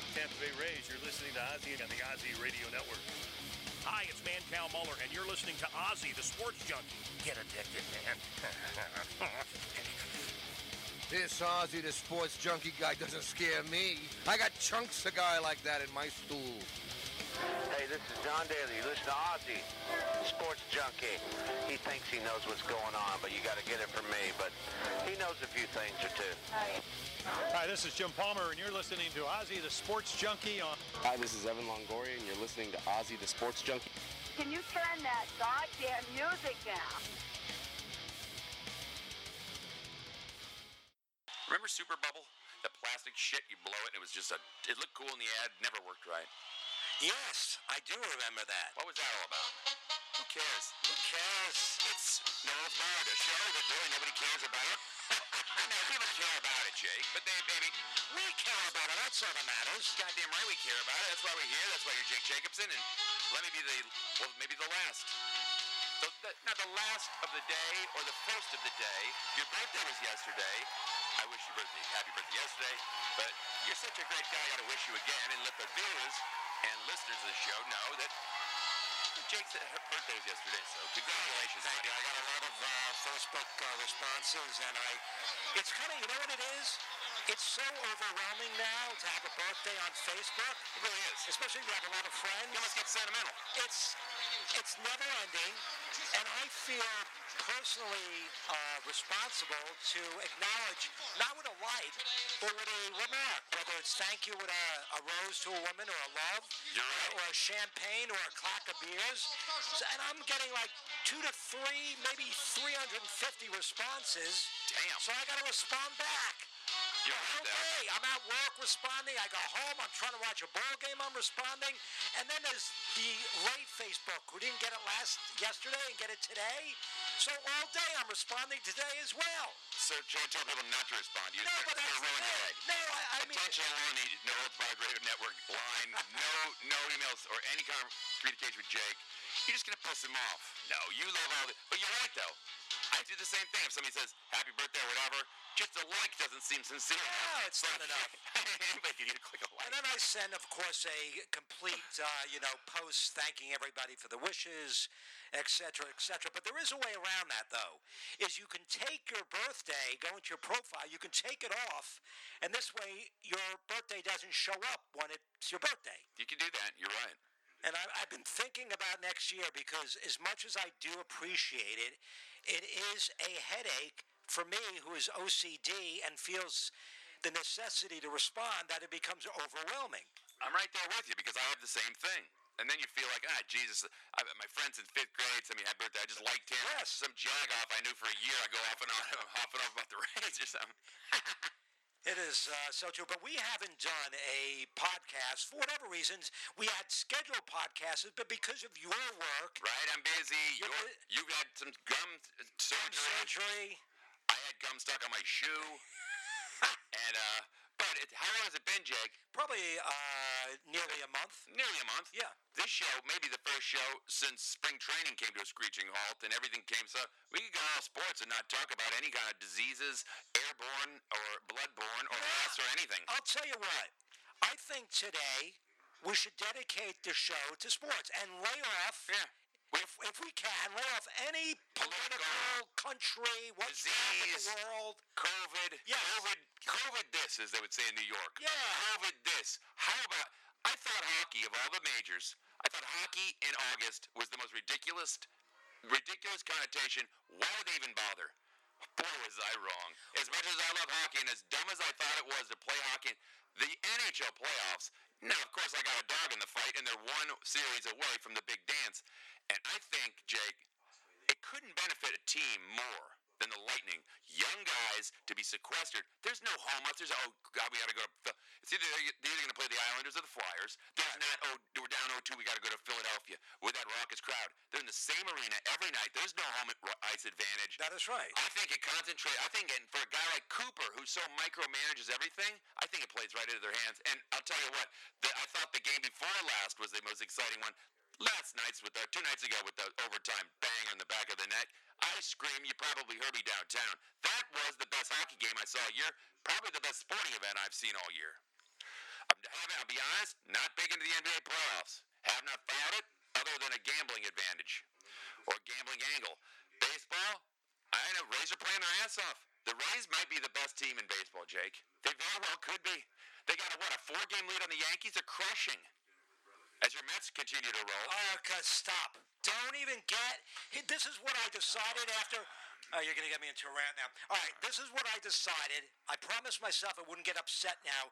for the Tampa Bay Rays. You're listening to Ozzy on the Ozzy Radio Network. Hi, it's Mancow Muller, and you're listening to Ozzy, the sports junkie. Get addicted, man. This Ozzy, the sports junkie guy, doesn't scare me. I got chunks of guy like that in my stool. Hey, this is John Daly. You listen to Ozzy, sports junkie. He thinks he knows what's going on, but you got to get it from me. But he knows a few things or two. Hi, this is Jim Palmer, and you're listening to Ozzy, the sports junkie on. Hi, this is Evan Longoria, and you're listening to Ozzy, the sports junkie. Can you turn that goddamn music down? Remember Super Bubble? The plastic shit, you blow it, and it was just a. It looked cool in the ad, never worked right. Yes, I do remember that. What was that all about? Who cares? Who cares? It's No Holds Barred, a show that really nobody cares about. no, people care about it, Jake, but they maybe. We care about it. That's all that matters. Goddamn right we care about it. That's why we're here. That's why you're Jake Jacobson, and let me be the. Well, maybe the last. The, the, not the last of the day or the first of the day. Your birthday was yesterday. I wish you birthday, happy birthday yesterday, but you're such a great guy. I gotta wish you again, and let the viewers and listeners of the show know that Jake's birthday was yesterday. So congratulations. Thank you. I got a lot of uh, Facebook uh, responses, and I. It's kind of, you know what it is? It's so overwhelming now to have a birthday on Facebook. It really is. Especially if you have a lot of friends. You almost get sentimental. It's it's never ending, and I feel personally uh, responsible to acknowledge not with a light, but with a remark. Whether it's thank you with a, a rose to a woman, or a love, right. or a champagne, or a clock of beers, So- and I'm getting like two to three, maybe 350 responses. Damn. So I got to respond back. You're right there. Okay, I'm at work responding. I go home. I'm trying to watch a ball game. I'm responding, and then there's the late Facebook who didn't get it last yesterday and get it today. So all day I'm responding today as well. So I tell people not to respond? You No, but that's the thing. No, I, I mean, Attention only, no holds network line, no no emails or any kind of communication with Jake. You're just gonna piss him off. No, you love all the but you're right though. I do the same thing. If somebody says happy birthday or whatever, just a like doesn't seem sincere. Yeah, it's not enough. Anybody can click a like. And then I send, of course, a complete, uh, you know, post thanking everybody for the wishes, etc., etc. But there is a way around that, though. Is you can take your birthday, go into your profile, you can take it off, and this way your birthday doesn't show up when it's your birthday. You can do that. You're right. And I, I've been thinking about next year because, as much as I do appreciate it, it is a headache for me who is OCD and feels the necessity to respond that it becomes overwhelming. I'm right there with you because I have the same thing. And then you feel like, ah, Jesus, I, my friends in fifth grade sent me happy birthday. I just liked him. Yes. Some jag off I knew for a year. I go off and on, off and on about the Rays or something. It is uh, so true, but we haven't done a podcast for whatever reasons. We had scheduled podcasts, but because of your work, Right? I'm busy. You're you've had some gum surgery. surgery, I had gum stuck on my shoe. and, uh, but it, how long has it been, Jake? probably uh, nearly a month. Nearly a month. Yeah. This show may be the first show since spring training came to a screeching halt and everything came so we could go all sports and not talk about any kind of diseases, airborne or bloodborne or mass or anything. I'll tell you what. I think today we should dedicate the show to sports and lay off. Yeah. If, if we can, lay off any political country, what's Disease. the world. COVID. Yes. COVID. COVID. This, as they would say in New York. Yeah. COVID. This. How about? I thought hockey of all the majors. I thought hockey in August was the most ridiculous, ridiculous connotation. Why would they even bother? Boy, was I wrong. As much as I love hockey and as dumb as I thought it was to play hockey, the NHL playoffs. Now, of course, I got a dog in the fight, and they're one series away from the big dance. And I think, Jake, it couldn't benefit a team more than the Lightning. Young guys to be sequestered. There's no home ups. There's oh god, we got to go to. It's either they're either going to play the Islanders or the Flyers. There's not oh we're down 0-2. We got to go to Philadelphia with that raucous crowd. They're in the same arena every night. There's no home ice advantage. That is right. I think it concentrates. I think, and for a guy like Cooper, who so micromanages everything, I think it plays right into their hands. And I'll tell you what, the, I thought the game before last was the most exciting one. Last night's with the two nights ago with the overtime bang in the back of the net. I scream, you probably heard me downtown. That was the best hockey game I saw all year. Probably the best sporting event I've seen all year. Haven't, I'll be honest, not big into the NBA playoffs. Have not followed it other than a gambling advantage or gambling angle. Baseball, I know Rays are playing their ass off. The Rays might be the best team in baseball, Jake. They very well could be. They got a, what, a four game lead on the Yankees? They're crushing. As your Mets continue to roll. Oh, stop. Don't even get. This is what I decided after. Oh, you're going to get me into a rant now. All right, this is what I decided. I promised myself I wouldn't get upset now.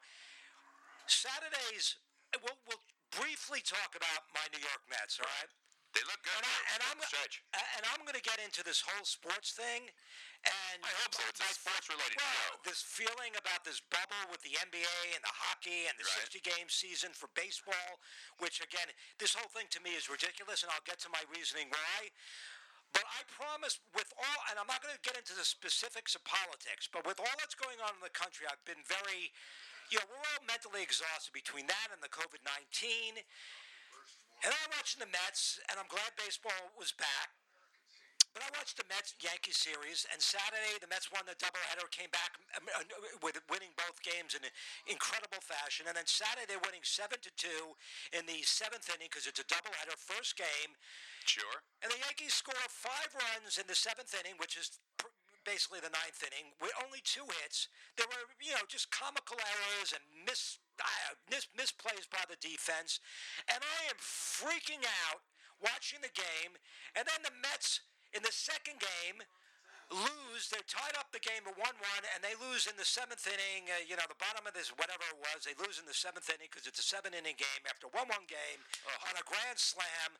Saturdays, we'll, we'll briefly talk about my New York Mets, all right? They look good. And, I, and I'm and I'm going to get into this whole sports thing, and I hope so. It's a sports-related well, show. This feeling about this bubble with the NBA and the hockey and the Right. 60 game season for baseball, which again, this whole thing to me is ridiculous, and I'll get to my reasoning why. But I promise, with all, and I'm not going to get into the specifics of politics, but with all that's going on in the country, I've been very, you know, we're all mentally exhausted between that and the COVID 19. And I'm watching the Mets, and I'm glad baseball was back. But I watched the Mets Yankee series, and Saturday the Mets won the doubleheader, came back um, uh, with winning both games in incredible fashion, and then Saturday they're winning seven to two in the seventh inning because it's a doubleheader, first game, Sure. and the Yankees score five runs in the seventh inning, which is basically the ninth inning, with only two hits. There were, you know, just comical errors and mis, uh, mis misplays by the defense, and I am freaking out watching the game. And then the Mets in the second game lose. They're tied up the game at 1 1, and they lose in the seventh inning. Uh, you know, the bottom of this, whatever it was, they lose in the seventh inning because it's a seven inning game after 1 1 game on a grand slam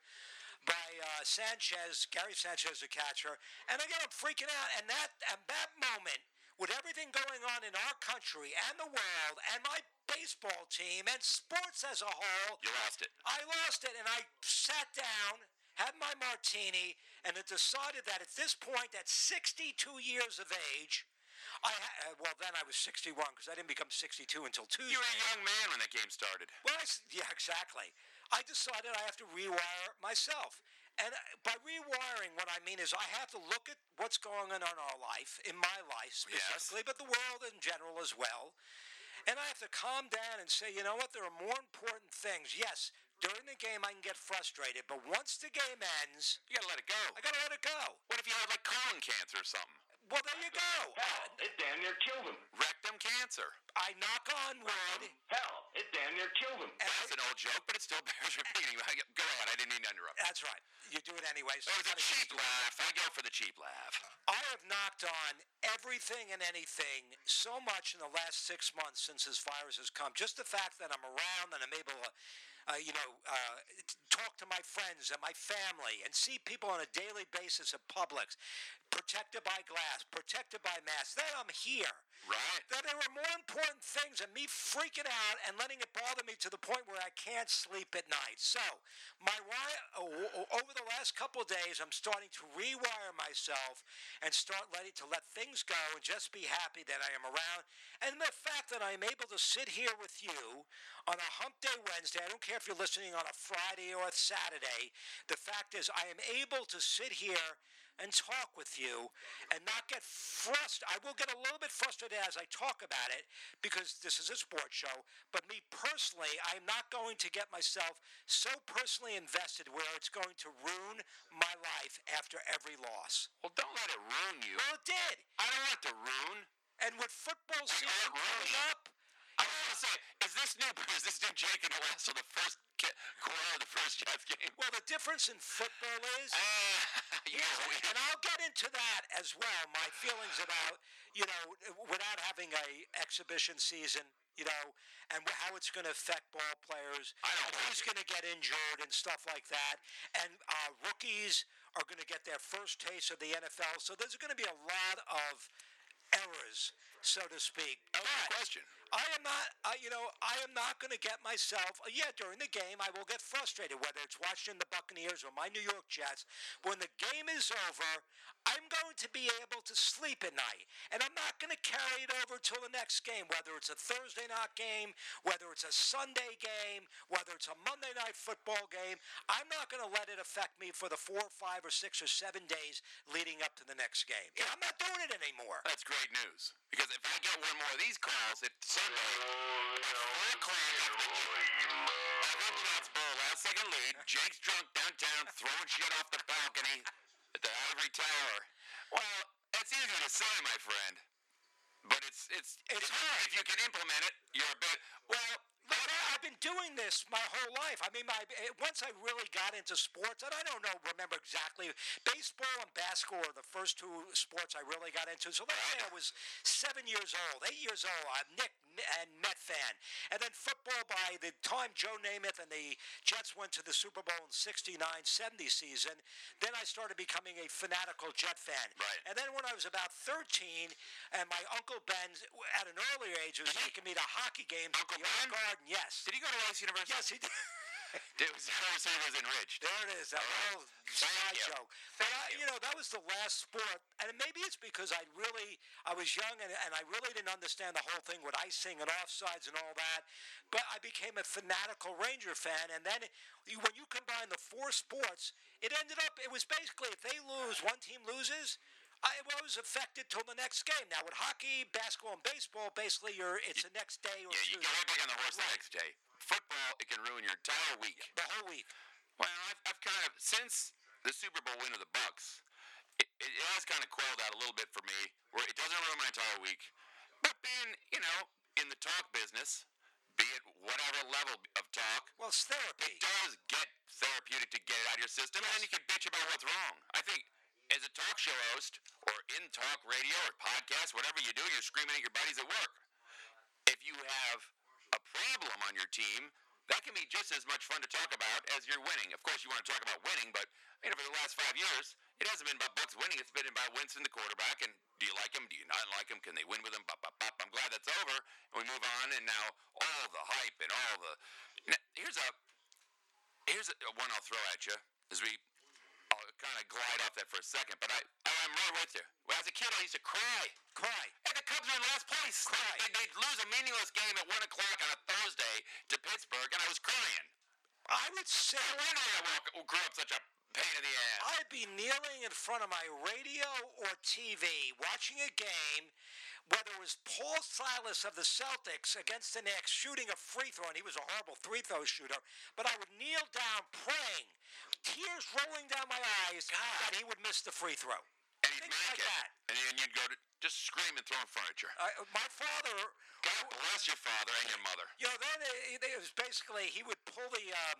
by uh, Sanchez, Gary Sanchez, the catcher. And again, I'm freaking out. And that, at that moment, with everything going on in our country and the world and my baseball team and sports as a whole, You lost it. I lost it, and I sat down, had my martini, and it decided that at this point, at 62 years of age, I ha- uh, well then I was 61 because I didn't become 62 until Tuesday. You were a young man when that game started. Well, I yeah, exactly. I decided I have to rewire myself. And uh, by rewiring, what I mean is I have to look at what's going on in our life, in my life specifically, but the world in general as well. And I have to calm down and say, you know what, there are more important things. Yes, during the game I can get frustrated, but once the game ends, You gotta let it go. I gotta let it go. What if you had like colon cancer or something? Well, there you go. Hell, it damn near killed him. Rectum cancer. I knock on wood. Hell, it damn near killed him. and That's I- an old joke, but it still bears repeating. Go ahead. I didn't mean to interrupt. that's right. You do it anyway. so It was a cheap laugh. I go for the cheap laugh. I have knocked on everything and anything so much in the last six months since this virus has come. Just the fact that I'm around and I'm able to, uh, you know, uh, talk to my friends and my family and see people on a daily basis at Publix, protected by glass, protected by masks. That I'm here. Right. That there are more important things than me freaking out and letting it bother me to the point where I can't sleep at night. So, my wi- o- o- over the last couple of days, I'm starting to rewire myself and start letting to let things go and just be happy that I am around. And the fact that I'm able to sit here with you on a Hump Day Wednesday. I don't care if you're listening on a Friday or a Saturday. The fact is, I am able to sit here and talk with you and not get frustrated. I will get a little bit frustrated as I talk about it because this is a sports show. But me personally, I'm not going to get myself so personally invested where it's going to ruin my life after every loss. Well, don't let it ruin you. Well, it did. I don't want to ruin. And with football season coming up, I was gonna say, is this new? Is this new Jake last till the first quarter of the first Jets game? well, the difference in football is. Uh, Yes, and I'll get into that as well. My feelings about, you know, without having a exhibition season, you know, and how it's going to affect ball players, and who's going to get injured and stuff like that, and uh, rookies are going to get their first taste of the NFL. So there's going to be a lot of errors, so to speak. But- question. I am not, uh, you know, I am not going to get myself. Uh, yeah, during the game, I will get frustrated, whether it's watching the Buccaneers or my New York Jets. When the game is over, I'm going to be able to sleep at night, and I'm not going to carry it over till the next game, whether it's a Thursday night game, whether it's a Sunday game, whether it's a Monday night football game. I'm not going to let it affect me for the four, or five, or six, or seven days leading up to the next game. Yeah, I'm not doing it anymore. That's great news. Because if I get one more of these calls, it Sunday, four o'clock after Evan Bowl, last second lead. Jake's drunk downtown, throwing shit off the balcony at the Ivory Tower. Well, that's easy to say, my friend, but it's it's It's if, hard. If you can implement it, you're a bit well. I've been doing this my whole life. I mean, my once I really got into sports, and I don't know, remember exactly. Baseball and basketball are the first two sports I really got into. So let's say I was seven years old, eight years old. I'm Knick and Met fan, and then football. By the time Joe Namath and the Jets went to the Super Bowl in '69-70 season, then I started becoming a fanatical Jet fan. Right. And then when I was about 13, and my uncle Ben, at an earlier age, was taking me to hockey games Uncle at the Oak Ben? Garden. Yes. Did he go to Rice University? Yes, he did. It was, he was enriched. There it is. That All right. little side you. joke. But I, you. you know, that was the last sport, and maybe it's because I really, I was young and, and I really didn't understand the whole thing with icing and offsides and all that. But I became a fanatical Ranger fan, and then when you combine the four sports, it ended up. It was basically if they lose, one team loses. I was affected till the next game. Now with hockey, basketball, and baseball, basically you're it's the next day or Yeah, you get right back on the horse the next day. Football, it can ruin your entire week. The whole week. Well, I've, I've kind of since the Super Bowl win of the Bucks, it, it has kind of quelled out a little bit for me, where it doesn't ruin my entire week. But being, you know, in the talk business, be it whatever level of talk, Well, it's therapy. it does get therapeutic to get it out of your system, and then you can bitch about what's wrong. I think as a talk show host or in talk radio or podcast, whatever you do, you're screaming at your buddies at work. If you have a problem on your team, that can be just as much fun to talk about as you're winning. Of course, you want to talk about winning, but you know, for the last five years, it hasn't been about Bucks winning. It's been about Winston, the quarterback, and do you like him? Do you not like him? Can they win with him? Bop, bop, bop. I'm glad that's over, and we move on. And now all the hype and all the now, here's a here's a, one I'll throw at you as we kind of glide off that for a second, but I, oh, I'm right with you. Well, as a kid, I used to cry. Cry. And the Cubs were in last place. Cry. They, they'd lose a meaningless game at 1 o'clock on a Thursday to Pittsburgh, and I was crying. I would say No wonder I walk, grew up such a pain in the ass. I'd be kneeling in front of my radio or TV watching a game, whether it was Paul Silas of the Celtics against the Knicks shooting a free throw, and he was a horrible free throw shooter, but I would kneel down praying, tears rolling down my eyes, that he would miss the free throw. and he'd things make like it. that. And then you'd go to just scream and throw furniture. I, my father, God bless your father and your mother. you know, then it, it was basically he would pull the, um,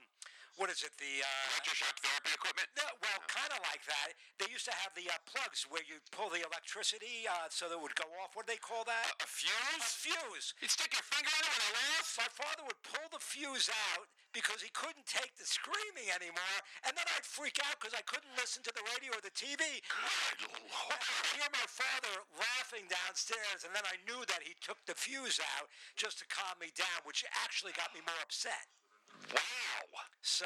what is it, the. Uh, Electroshock therapy equipment? No, well, kind of like that. They used to have the uh, plugs where you pull the electricity uh, so that it would go off. What do they call that? A fuse? A fuse. You'd stick your finger in it when I lost? My father would pull the fuse out because he couldn't take the screaming anymore, and then I'd freak out because I couldn't listen to the radio or the TV. Good Lord. I'd hear my father laughing downstairs, and then I knew that he took the fuse out just to calm me down, which actually got me more upset. Wow. So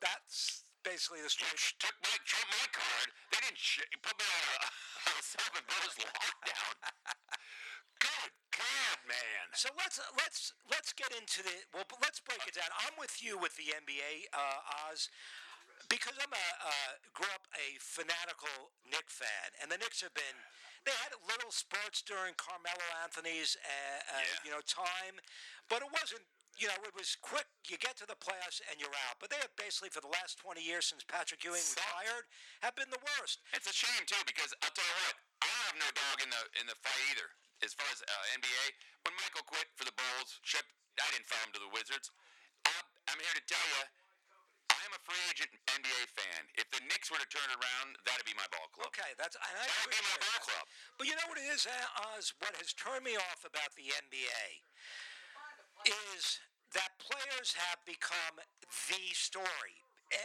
that's basically the story. Sh- took my trump my card. They didn't sh- put me on a, a self-imposed lockdown. Good God, man. So let's let's let's get into the well. Let's break it down. I'm with you with the NBA, uh, Oz, because I'm a uh, grew up a fanatical Knick fan, and the Knicks have been. They had little spurts during Carmelo Anthony's, uh, uh, Yeah. you know, time, but it wasn't. You know, it was quick. You get to the playoffs and you're out. But they have basically, for the last 20 years since Patrick Ewing retired, have been the worst. It's a shame too because I'll tell you what, I have no dog in the in the fight either. As far as uh, NBA, when Michael quit for the Bulls, shipped, I didn't follow him to the Wizards. I'm, I'm here to tell you, I'm a free agent NBA fan. If the Knicks were to turn around, that'd be my ball club. Okay, that's and I That would be my ball that. club. But you know what it is, uh, Oz? What has turned me off about the NBA is that players have become the story.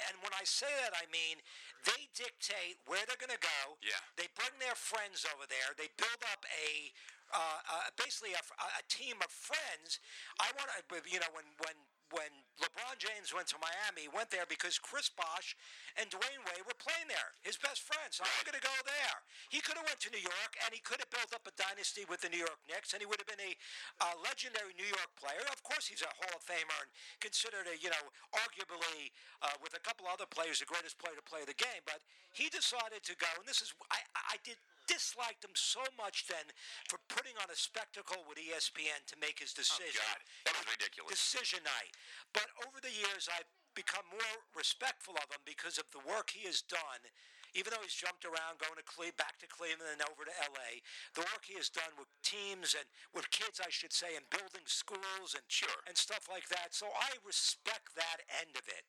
And when I say that, I mean they dictate where they're going to go. Yeah. They bring their friends over there. They build up a uh, uh, basically a, a team of friends. I want to, you know, when when when LeBron James went to Miami, went there because Chris Bosh and Dwyane Wade were playing there, his best friends. So I'm going to go there. He could have went to New York and he could have built up a dynasty with the New York Knicks, and he would have been a uh, legendary New York player. Of course, he's a Hall of Famer and considered a, you know, arguably uh, with a couple other players, the greatest player to play the game. But he decided to go, and this is I, I did disliked him so much then for putting on a spectacle with ESPN to make his oh, decision. Oh, God, that was ridiculous. Decision night. But over the years, I've become more respectful of him because of the work he has done. Even though he's jumped around, going to Cle- back to Cleveland and over to LA, the work he has done with teams and with kids, I should say, and building schools and Sure. and stuff like that. So I respect that end of it.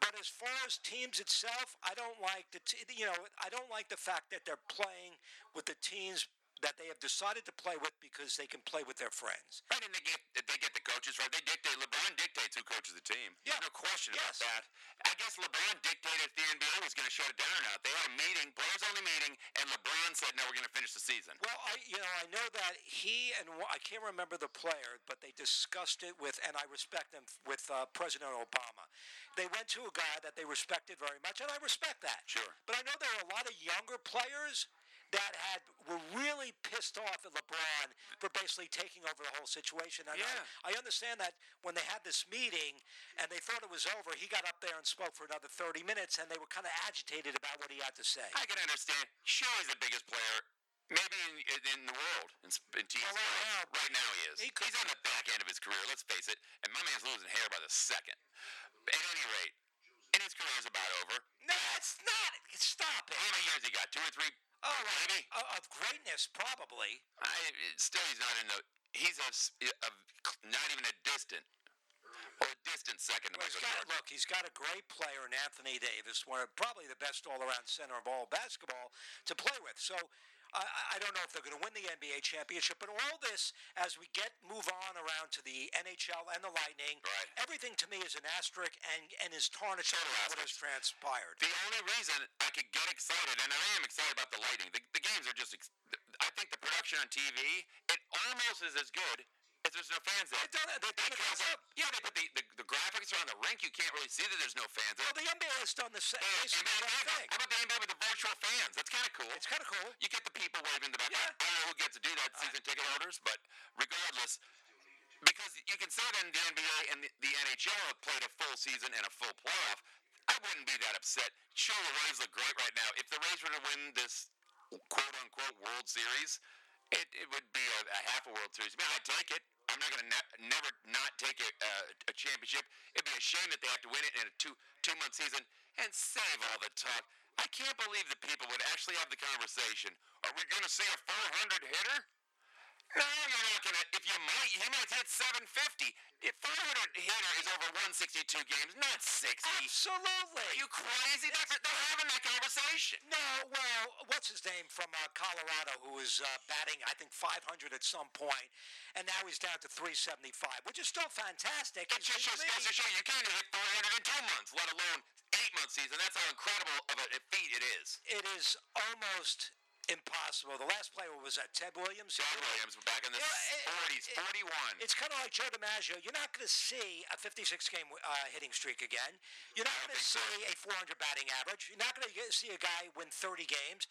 But as far as teams itself, I don't like the t- you know I don't like the fact that they're playing with the teams that they have decided to play with because they can play with their friends. Right, and they get they get the coaches right. They dictate. LeBron dictates who coaches the team. Yeah. no question Yes. about that. I guess LeBron dictated if the NBA was going to shut it down or not. They had a meeting, players only meeting, and LeBron said, "No, we're going to finish the season." Well, I you know I know that he and I can't remember the player, but they discussed it with, and I respect them with uh, President Obama. They went to a guy that they respected very much, and I respect that. Sure. But I know there are a lot of younger players that had were really pissed off at LeBron for basically taking over the whole situation. And Yeah. I, I understand that when they had this meeting and they thought it was over, he got up there and spoke for another 30 minutes, and they were kind of agitated about what he had to say. I can understand. Sure, he's the biggest player, maybe in, in the world in, in team oh, Well, right now- Right now, he is. He he's on the back end of his career. Let's face it. And my man's losing hair by the second. At any rate, and his career is about over. no, it's not. Stop it. How many years he got? Two or three? Oh, maybe. of of greatness, probably. I, still, he's not in the. He's a not even a distant, or a distant second to Well, he's Michael got, Jordan. look, he's got a great player in Anthony Davis, one of probably the best all-around center of all basketball to play with. So. I I don't know if they're going to win the NBA championship, but all this, as we get move on around to the NHL and the Lightning, Right. everything to me is an asterisk and, and is tarnished by what has transpired. The only reason I could get excited, and I am excited about the Lightning, the, the games are just. Ex- I think the production on TV, it almost is as good if there's no fans there. They've done it. They've done it up. yeah, they put the, the, the graphics around the rink. You can't really see that there's no fans there. Well, the NBA has done the same, and the same then- thing. How about the NBA with the virtual fans? That's kind of cool. It's kind of cool. You get the people waving in the back. Yeah. I don't know who gets to do that, season ticket holders, but regardless, because you can say that in the NBA and the, the NHL have played a full season and a full playoff, I wouldn't be that upset. Sure, the Rays look great right now. If the Rays were to win this quote unquote World Series, it, it would be a, a half a World Series. Man, I'd take it. I'm not going to ne- never not take a, uh, a championship. It'd be a shame that they have to win it in a two two month season and save all the talk. I can't believe that people would actually have the conversation. Are we going to see a 400 hitter? No, you're not to. If you might, he might hit 750. If 400 hitter is over 162 games, not 60. Absolutely. Are you crazy? They're, they're having that conversation. No, well, what's his name from uh, Colorado who was uh, batting, I think, 500 at some point, and now he's down to 375, which is still fantastic. It just shows, to show you can't hit 400 in two months, let alone eight month season. That's how incredible of a feat it is. It is almost impossible. The last player was that Ted Williams. John Williams back in the 40s, it- 41. It's kind of like Joe DiMaggio. You're not going to see a 56 game uh, hitting streak again. You're not going to see so. a 400 batting average. You're not going to see a guy win 30 games.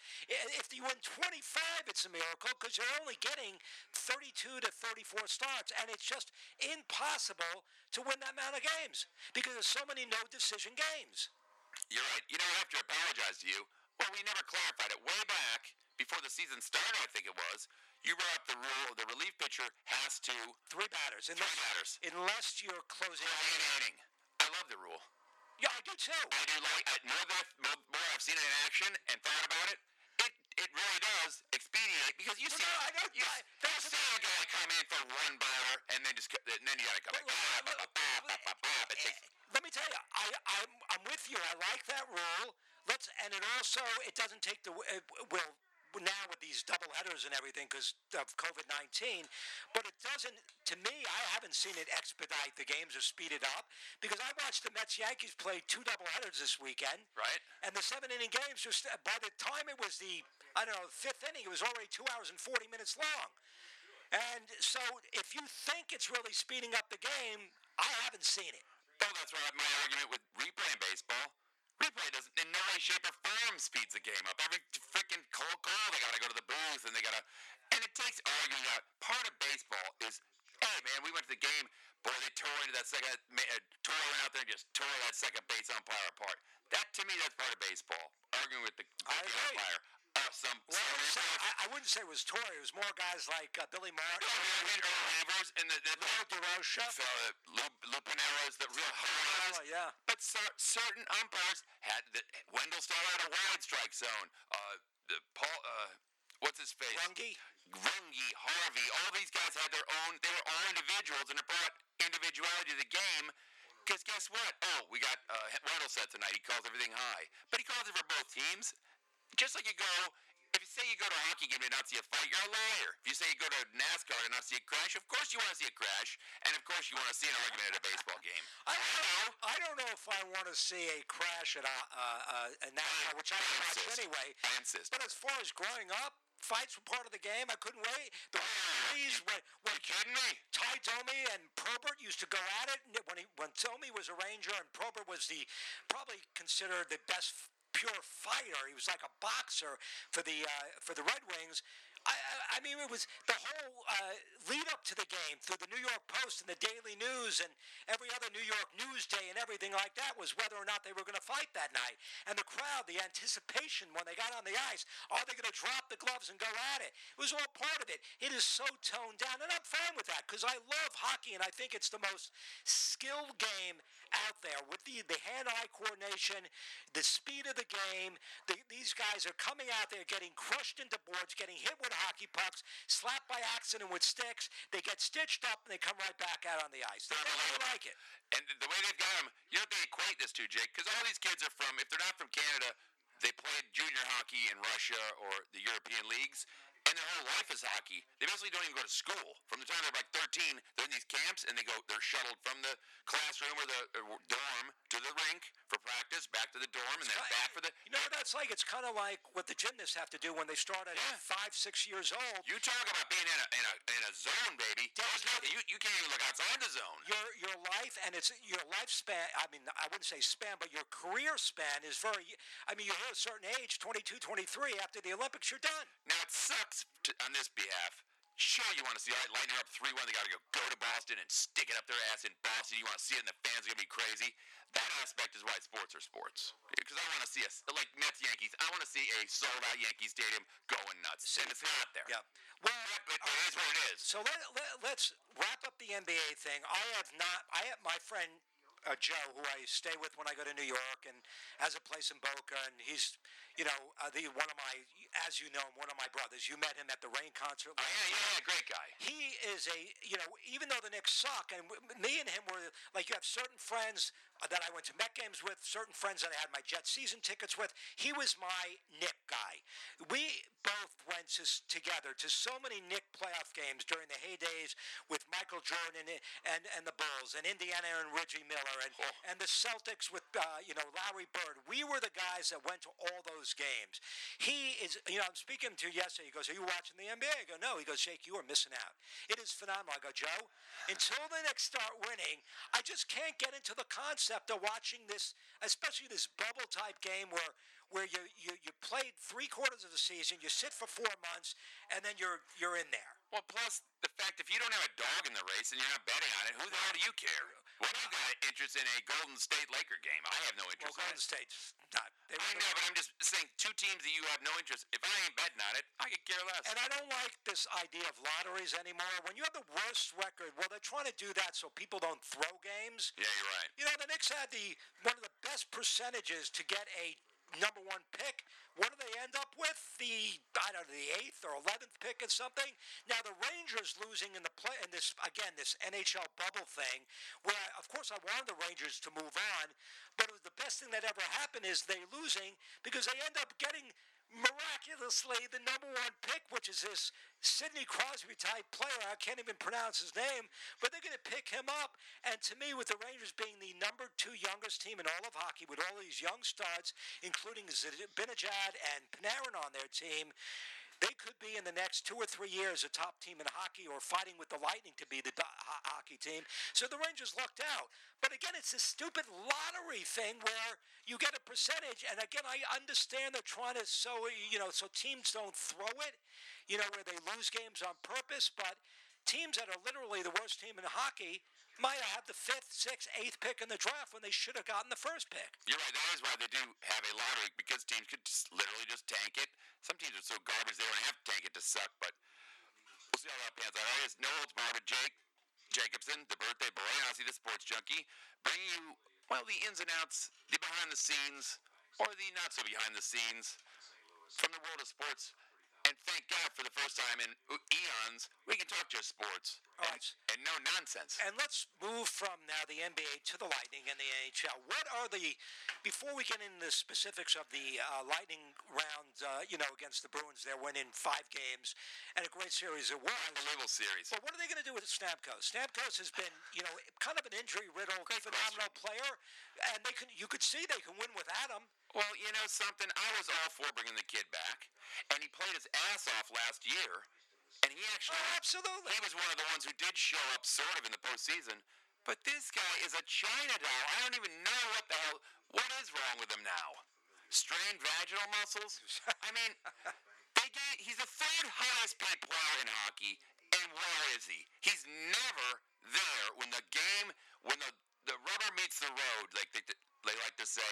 If you win 25, it's a miracle because you're only getting 32 to 34 starts, and it's just impossible to win that amount of games because there's so many no decision games. You're right. You know, I have to apologize to you. Well, we never clarified it. Way back before the season started, I think it was, you brought up the rule the relief pitcher has to Three batters. three Unless, batters. unless you're closing out. an inning. I love the rule. Yeah, I do too. I do like I, more than more, more I've seen it in action and thought about it. It it really does expedite because you Well, see no, I don't- you, I- you that's- see a guy come in for one batter and then just and then you gotta come back. It takes- Let me tell you, I, I'm, I'm with you. I like that rule. Let's, and it also it doesn't take the it, well now with these double headers and everything because of COVID nineteen, but it doesn't. To me, I haven't seen it expedite the games or speed it up because I watched the Mets Yankees play two double headers this weekend, Right. and the seven inning games just by the time it was the I don't know fifth inning, it was already two hours and forty minutes long. And so, if you think it's really speeding up the game, I haven't seen it. Oh, that's right. My argument with replaying baseball. In no way, shape, or form speeds the game up. Every freaking cold call, they gotta go to the booth and they gotta, and it takes arguing out. Part of baseball is, hey man, we went to the game. Boy, they tore into that second, uh, tore went out there and just tore that second base umpire apart. That to me, that's part of baseball. Arguing with the, with the umpire. Uh, some. Well, I wouldn't say- I, I wouldn't say it was Torre. It was more guys like uh, Billy Martin, Earl Rivers and the, the Lou Durocher. fella, Lou, Lou Piniella's the real hard Oh, yeah. But cer- certain umpires had the Wendelstedt had a wide strike zone. Uh, the Paul, uh, what's his face? Runge. Runge, Harvey, all these guys had their own. They were all individuals, and it brought individuality to the game. Because guess what? Oh, we got uh, Wendelstedt tonight. He calls everything high, but he calls it for both teams. Just like you go, if you say you go to a hockey game to not see a fight, you're a liar. If you say you go to NASCAR to not see a crash, of course you want to see a crash, and of course you want to see an argument at a baseball game. I don't know. I don't know if I want to see a crash at a, uh, uh, a NASCAR, which I I watch insist. anyway. I insist. But as far as growing up, fights were part of the game. I couldn't wait. The referees, when, when you kidding me? Tie Domi and Probert used to go at it and when he when Domi was a Ranger and Probert was the probably considered the best pure fighter. He was like a boxer for the uh, for the Red Wings. I, I, mean, it was the whole uh, lead up to the game through the New York Post and the Daily News and every other New York News Day and everything like that was whether or not they were going to fight that night. And the crowd, the anticipation when they got on the ice, are they going to drop the gloves and go at it? It was all part of it. It is so toned down, and I'm fine with that because I love hockey and I think it's the most skilled game out there with the, the hand-eye coordination, the speed of the game. The, these guys are coming out there getting crushed into boards, getting hit with hockey pucks, slapped by accident with sticks. They get stitched up and they come right back out on the ice. They really like it. And the way they've got them, you what they equate this to, Jake? Because all these kids are from, if they're not from Canada, they played junior hockey in Russia or the European leagues, and their whole life is hockey. They basically don't even go to school. From the time they're like 13, they're in these camps, and they go, they're shuttled from the classroom or the uh, dorm to the rink for practice, back to the dorm, and then back for the. You know what that's like? It's kind of like what the gymnasts have to do when they start at five, six years old. You talk about being in a in a, in a zone, baby. You, you can't even look outside the zone. Your your life and it's your lifespan. I mean, I wouldn't say span, but your career span is very. I mean, you hit a certain age, 22, 23. After the Olympics, you're done. Now it sucks to, on this behalf. Sure, you want to see all right, Lightning up three one. They got to go go to Boston and stick it up their ass in Boston. You want to see it, and the fans are gonna be crazy. That aspect is why sports are sports. Because I want to see us like Mets Yankees. I want to see a sold out Yankee Stadium going nuts, and it's not there. Yeah. Well, But it is what it is. So let, let, let's wrap up the NBA thing. I have not. I have my friend uh, Joe, who I stay with when I go to New York, and has a place in Boca, and he's, you know, uh, the one of my, as you know, one of my brothers. You met him at the Rain concert. Oh yeah, yeah, yeah, great guy. He is a, you know, even though the Knicks suck, and me and him were like, you have certain friends that I went to Met games with, certain friends that I had my Jet season tickets with. He was my Knick guy. We both went to, together to so many Knick playoff games during the heydays with Michael Jordan and and, and the Bulls and Indiana and Reggie Miller and and the Celtics with uh, you know Larry Bird. We were the guys that went to all those games. He is, you know, I'm speaking to him yesterday. He goes, "Are you watching the NBA?" I go, "No." He goes, "Jake, you are missing out. It is phenomenal." I go, "Joe, until the Knicks start winning, I just can't get into the concept of watching this, especially this bubble type game where." Where you, you, you played three quarters of the season, you sit for four months, and then you're you're in there. Well, plus the fact if you don't have a dog in the race and you're not betting on it, who the hell do you care? Do you got interest in a Golden State Laker game? I have no Well, interest. in Golden it. State's not. They I know, but I'm just saying two teams that you have no interest. If I ain't betting on it, I could care less. And I don't like this idea of lotteries anymore. When you have the worst record, well, they're trying to do that so people don't throw games. yeah, you're right. You know, the Knicks had the one of the best percentages to get a number one pick. What do they end up with? The I don't know, the eighth or eleventh pick or something. Now the Rangers losing in the play in this again this NHL bubble thing, where of course I wanted the Rangers to move on, but the best thing that ever happened is they losing because they end up getting miraculously the number one pick, which is this Sidney Crosby type player. I can't even pronounce his name, but they're going to pick him up. And to me, with the Rangers being the number two youngest team in all of hockey, with all these young studs, including Zibanejad and Panarin on their team, they could be in the next two or three years a top team in hockey or fighting with the Lightning to be the do- ho- hockey team. So the Rangers lucked out. But again, it's this stupid lottery thing where you get a percentage. And again, I understand they're trying to so you know so teams don't throw it, you know, where they lose games on purpose. But teams that are literally the worst team in hockey might have had the fifth, sixth, eighth pick in the draft when they should have gotten the first pick. You're right. That is why they do have a lottery because teams could just literally just tank it. Some teams are so garbage they don't have to tank it to suck. But we'll see how that pans out. All right, it's no holds barred Jake Jacobson, the birthday boy, Ozzy the sports junkie, bringing you well the ins and outs, the behind the scenes, or the not so behind the scenes from the world of sports. And thank God for the first time in eons, we can talk just sports All and, right. and no nonsense. And let's move from now the NBA to the Lightning and the NHL. What are the before we get into the specifics of the uh, Lightning round? Uh, you know, against the Bruins, they're winning five games and a great series it was. Unbelievable series. But what are they going to do with Stamkos? Stamkos has been, you know, kind of an injury-riddled, phenomenal player, and they can. You could see they can win without him. Well, you know something? I was all for bringing the kid back, and he played his ass off last year, and he actually Oh, absolutely. he was one of the ones who did show up sort of in the postseason. But this guy is a China doll. I don't even know what the hell. What is wrong with him now? Strained vaginal muscles? I mean, they gave, he's the third highest paid player in hockey, and where is he? He's never there when the game, when the, the rubber meets the road, like they, they like to say.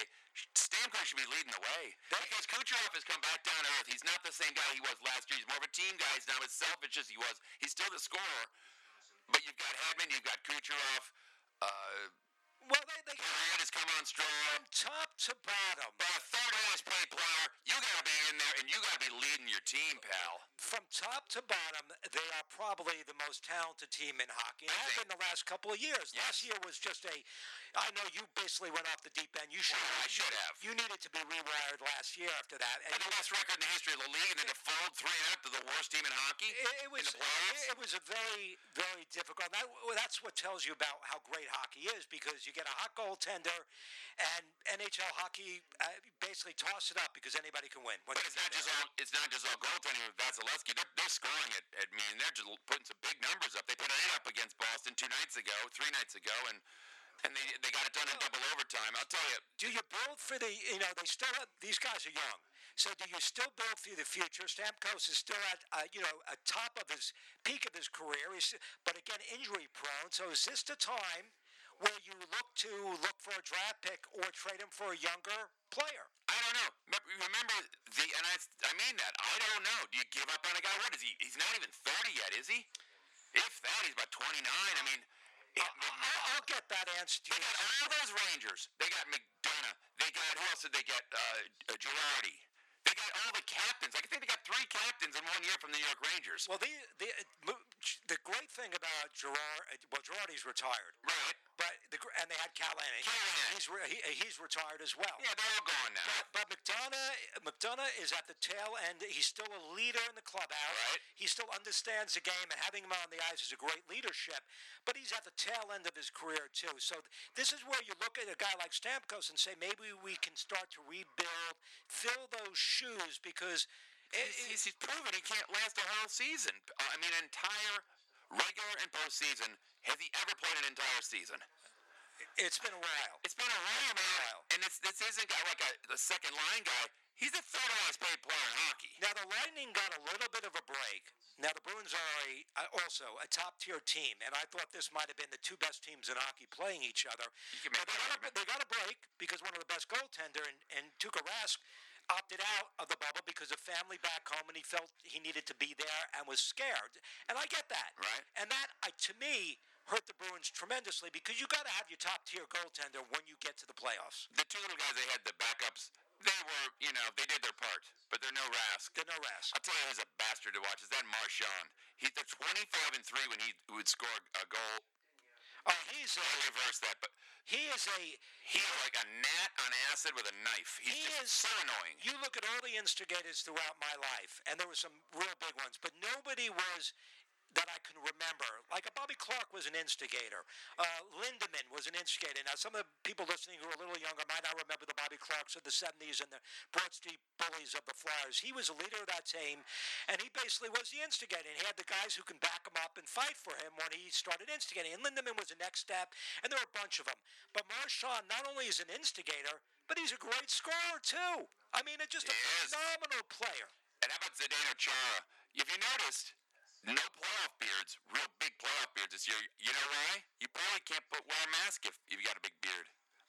Stamkos should be leading the way because Kucherov has come back down to earth. He's not the same guy he was last year. He's more of a team guy. He's not as selfish as he was. He's still the scorer, but you've got Hedman, you've got Kucherov. Uh, Well, they, they Durant has come on strong. from top to bottom. But a third highest paid player, you got to be in there and you got to be leading your team, pal. From top to bottom, they are probably the most talented team in hockey. And have been the last couple of years. Last year was just a. I know you basically went off the deep end. You should. Well, I should have. You needed to be rewired last year after that. And And the best record in the history of the league, and then to fold three out to the worst team in hockey it, it was in the it, it was a very very difficult. That, well, that's what tells you about how great hockey is because you get a hot goaltender, and NHL hockey uh, basically toss it up because anybody can win. But it's not just all it's not just all goaltending with Vasilevskiy. They're, they're scoring at, at me, and they're just putting some big numbers up. They put an eight up against Boston two nights ago, three nights ago, and and they they got it done in double overtime. I'll tell you, do you build for the you know they still have, these guys are young so do you still build for the future Stamkos is still at uh, you know at top of his peak of his career he's but again injury prone so is this the time where you look to look for a draft pick or trade him for a younger player I don't know. Remember- Remember the and I I mean that. I don't know. Do you give up on a guy? What is he? He's not even thirty yet, is he? If that, he's about twenty nine. I mean. It- I'll, I'll get that answer to They got all those Rangers. They got McDonagh. They got who else did they get? Uh, uh, Girardi. They got all the captains. I think they got three captains in one year from the New York Rangers. well they, the the great thing about Gerard uh, well Girardi's retired right. but the and they had Callahan Callahan. he's re, he, he's retired as well Yeah, they're all gone now. But, but McDonagh, McDonagh is at the tail end. He's still a leader in the clubhouse. Right. He still understands the game, and having him on the ice is a great leadership. But he's at the tail end of his career too. So th- this is where you look at a guy like Stamkos and say maybe we can start to rebuild, fill those shoes because. It, He's, he's proven he can't last a whole season. Uh, I mean, an entire regular and postseason. Has he ever played an entire season? it's been a while. It's been a while, man. while. And it's, this isn't like a, the second line guy. He's the third highest paid player in hockey. Now the Lightning got a little bit of a break. Now the Bruins are a, also a top tier team, and I thought this might have been the two best teams in hockey playing each other. You can make But they, got a, they got a break because one of the best goaltender and, and Tuukka Rask opted out of the bubble because of family back home, and he felt he needed to be there and was scared. And I get that. Right. And that, I, to me, hurt the Bruins tremendously because you got to have your top tier goaltender when you get to the playoffs. The two little guys they had, the backups, they were, you know, they did their part, but they're no Rask. They're no Rask. I'll tell you who's a bastard to watch is that Marchand. He's the 25 and 3 when he would score a goal. Oh, he's a, reverse that, but he is a he's like a gnat on acid with a knife. He's He just is- so annoying. You look at all the instigators throughout my life, and there were some real big ones, but nobody was that I can remember. Like a Bobby Clarke was an instigator. Uh, Linseman was an instigator. Now, some of the people listening who are a little younger might not remember the Bobby Clarkes of the 70s and the Broad Street Bullies of the Flyers. He was a leader of that team, and he basically was the instigator. And he had the guys who can back him up and fight for him when he started instigating. And Linseman was the next step, and there were a bunch of them. But Marchand not only is an instigator, but he's a great scorer, too. I mean, it's just a is. phenomenal player. And how about Zdeno Chara? If you noticed, no playoff beards, real big playoff beards this year. You know why? You probably can't put wear a mask if, if you got a big beard.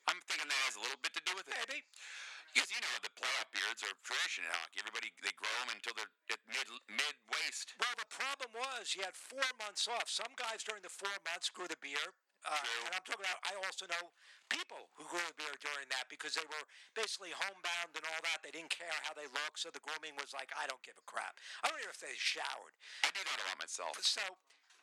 I'm thinking that has a little bit to do with it. Maybe. Because you know the playoff beards are tradition in hockey. Everybody they grow them until they're at mid mid waist. Well, the problem was you had four months off. Some guys during the four months grew the beard. Uh, and I'm talking about, I also know people who grew the beard during that because they were basically homebound and all that. They didn't care how they looked, so the grooming was like, I don't give a crap. I don't even know if they showered. I do that a lot myself. So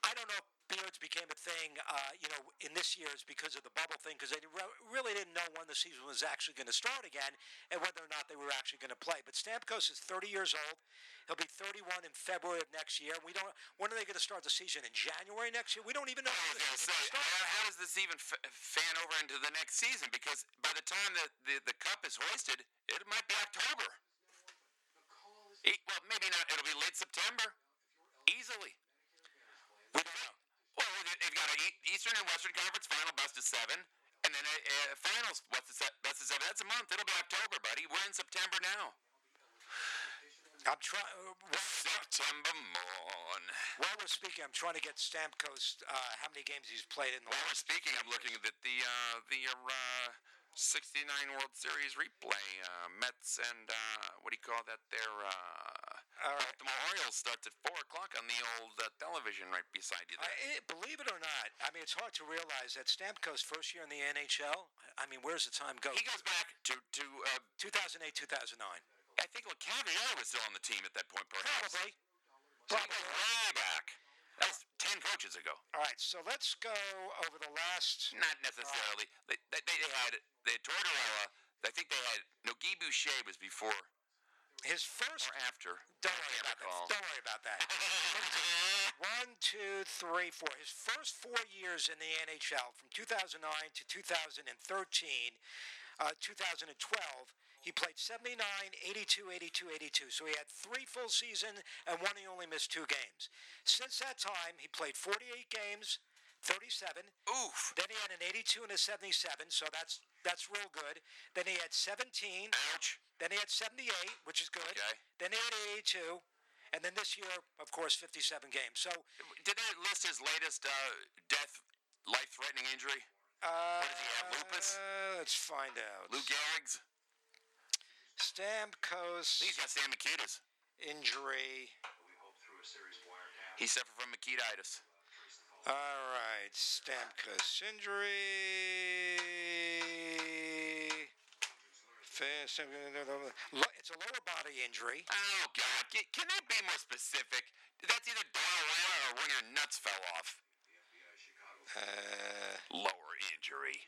I don't know beards became a thing, uh, you know, in this year's because of the bubble thing, because they re- really didn't know when the season was actually going to start again and whether or not they were actually going to play. But Stamkos is 30 years old. He'll be 31 in February of next year. We don't. When are they going to start the season? In January next year? We don't even know. I was going to say, how, how does this even f- fan over into the next season? Because by the time that the, the cup is hoisted, it might be October. Well, maybe not. It'll be late September, easily. We don't know. Well, they've got an Eastern and Western Conference final, best of seven, and then a, a finals, what's the best of seven? That's a month. It'll be October, buddy. We're in September now. I'm trying. September morn. While we're speaking, I'm trying to get Stamkos. Uh, how many games he's played in the While we're speaking, I'm looking at the uh, the uh, 69 World Series replay. Uh, Mets and uh, what do you call that? Their uh, All right. Baltimore Orioles starts at four o'clock on the old uh, television right beside you I, it, believe it or not, I mean, it's hard to realize that Stamkos' first year in the NHL. I mean, where's the time go? he goes back to to uh, 2008, 2009. I think Lecavalier was still on the team at that point, perhaps. Probably. So he way back. That was ten coaches ago. All right, so let's go over the last. Not necessarily. They, they, they had they had Tortorella. I think they had no Guy Boucher was before His first. or after. Don't worry about that. Don't worry about that. One, two, three, four. His first four years in the NHL, from 2009 to 2013, uh, 2012, he played 79, 82, 82, 82. So he had three full season and one he only missed two games. Since that time, he played 48 games, 37. Oof. Then he had an 82 and a 77, so that's that's real good. Then he had 17. Ouch. Then he had 78, which is good. Okay. Then he had 82. And then this year, of course, 57 games. So, Did they list his latest uh, death, life-threatening injury? uh, what does he have, lupus? let's find out. Lou Gehrig's. Stamkos He's got Sam Makita's. injury. He suffered from Makititis. All right, Stamkos injury. It's a lower body injury. Oh God! Can, they be more specific? That's either diarrhea or when your nuts fell off. Uh, Lower injury.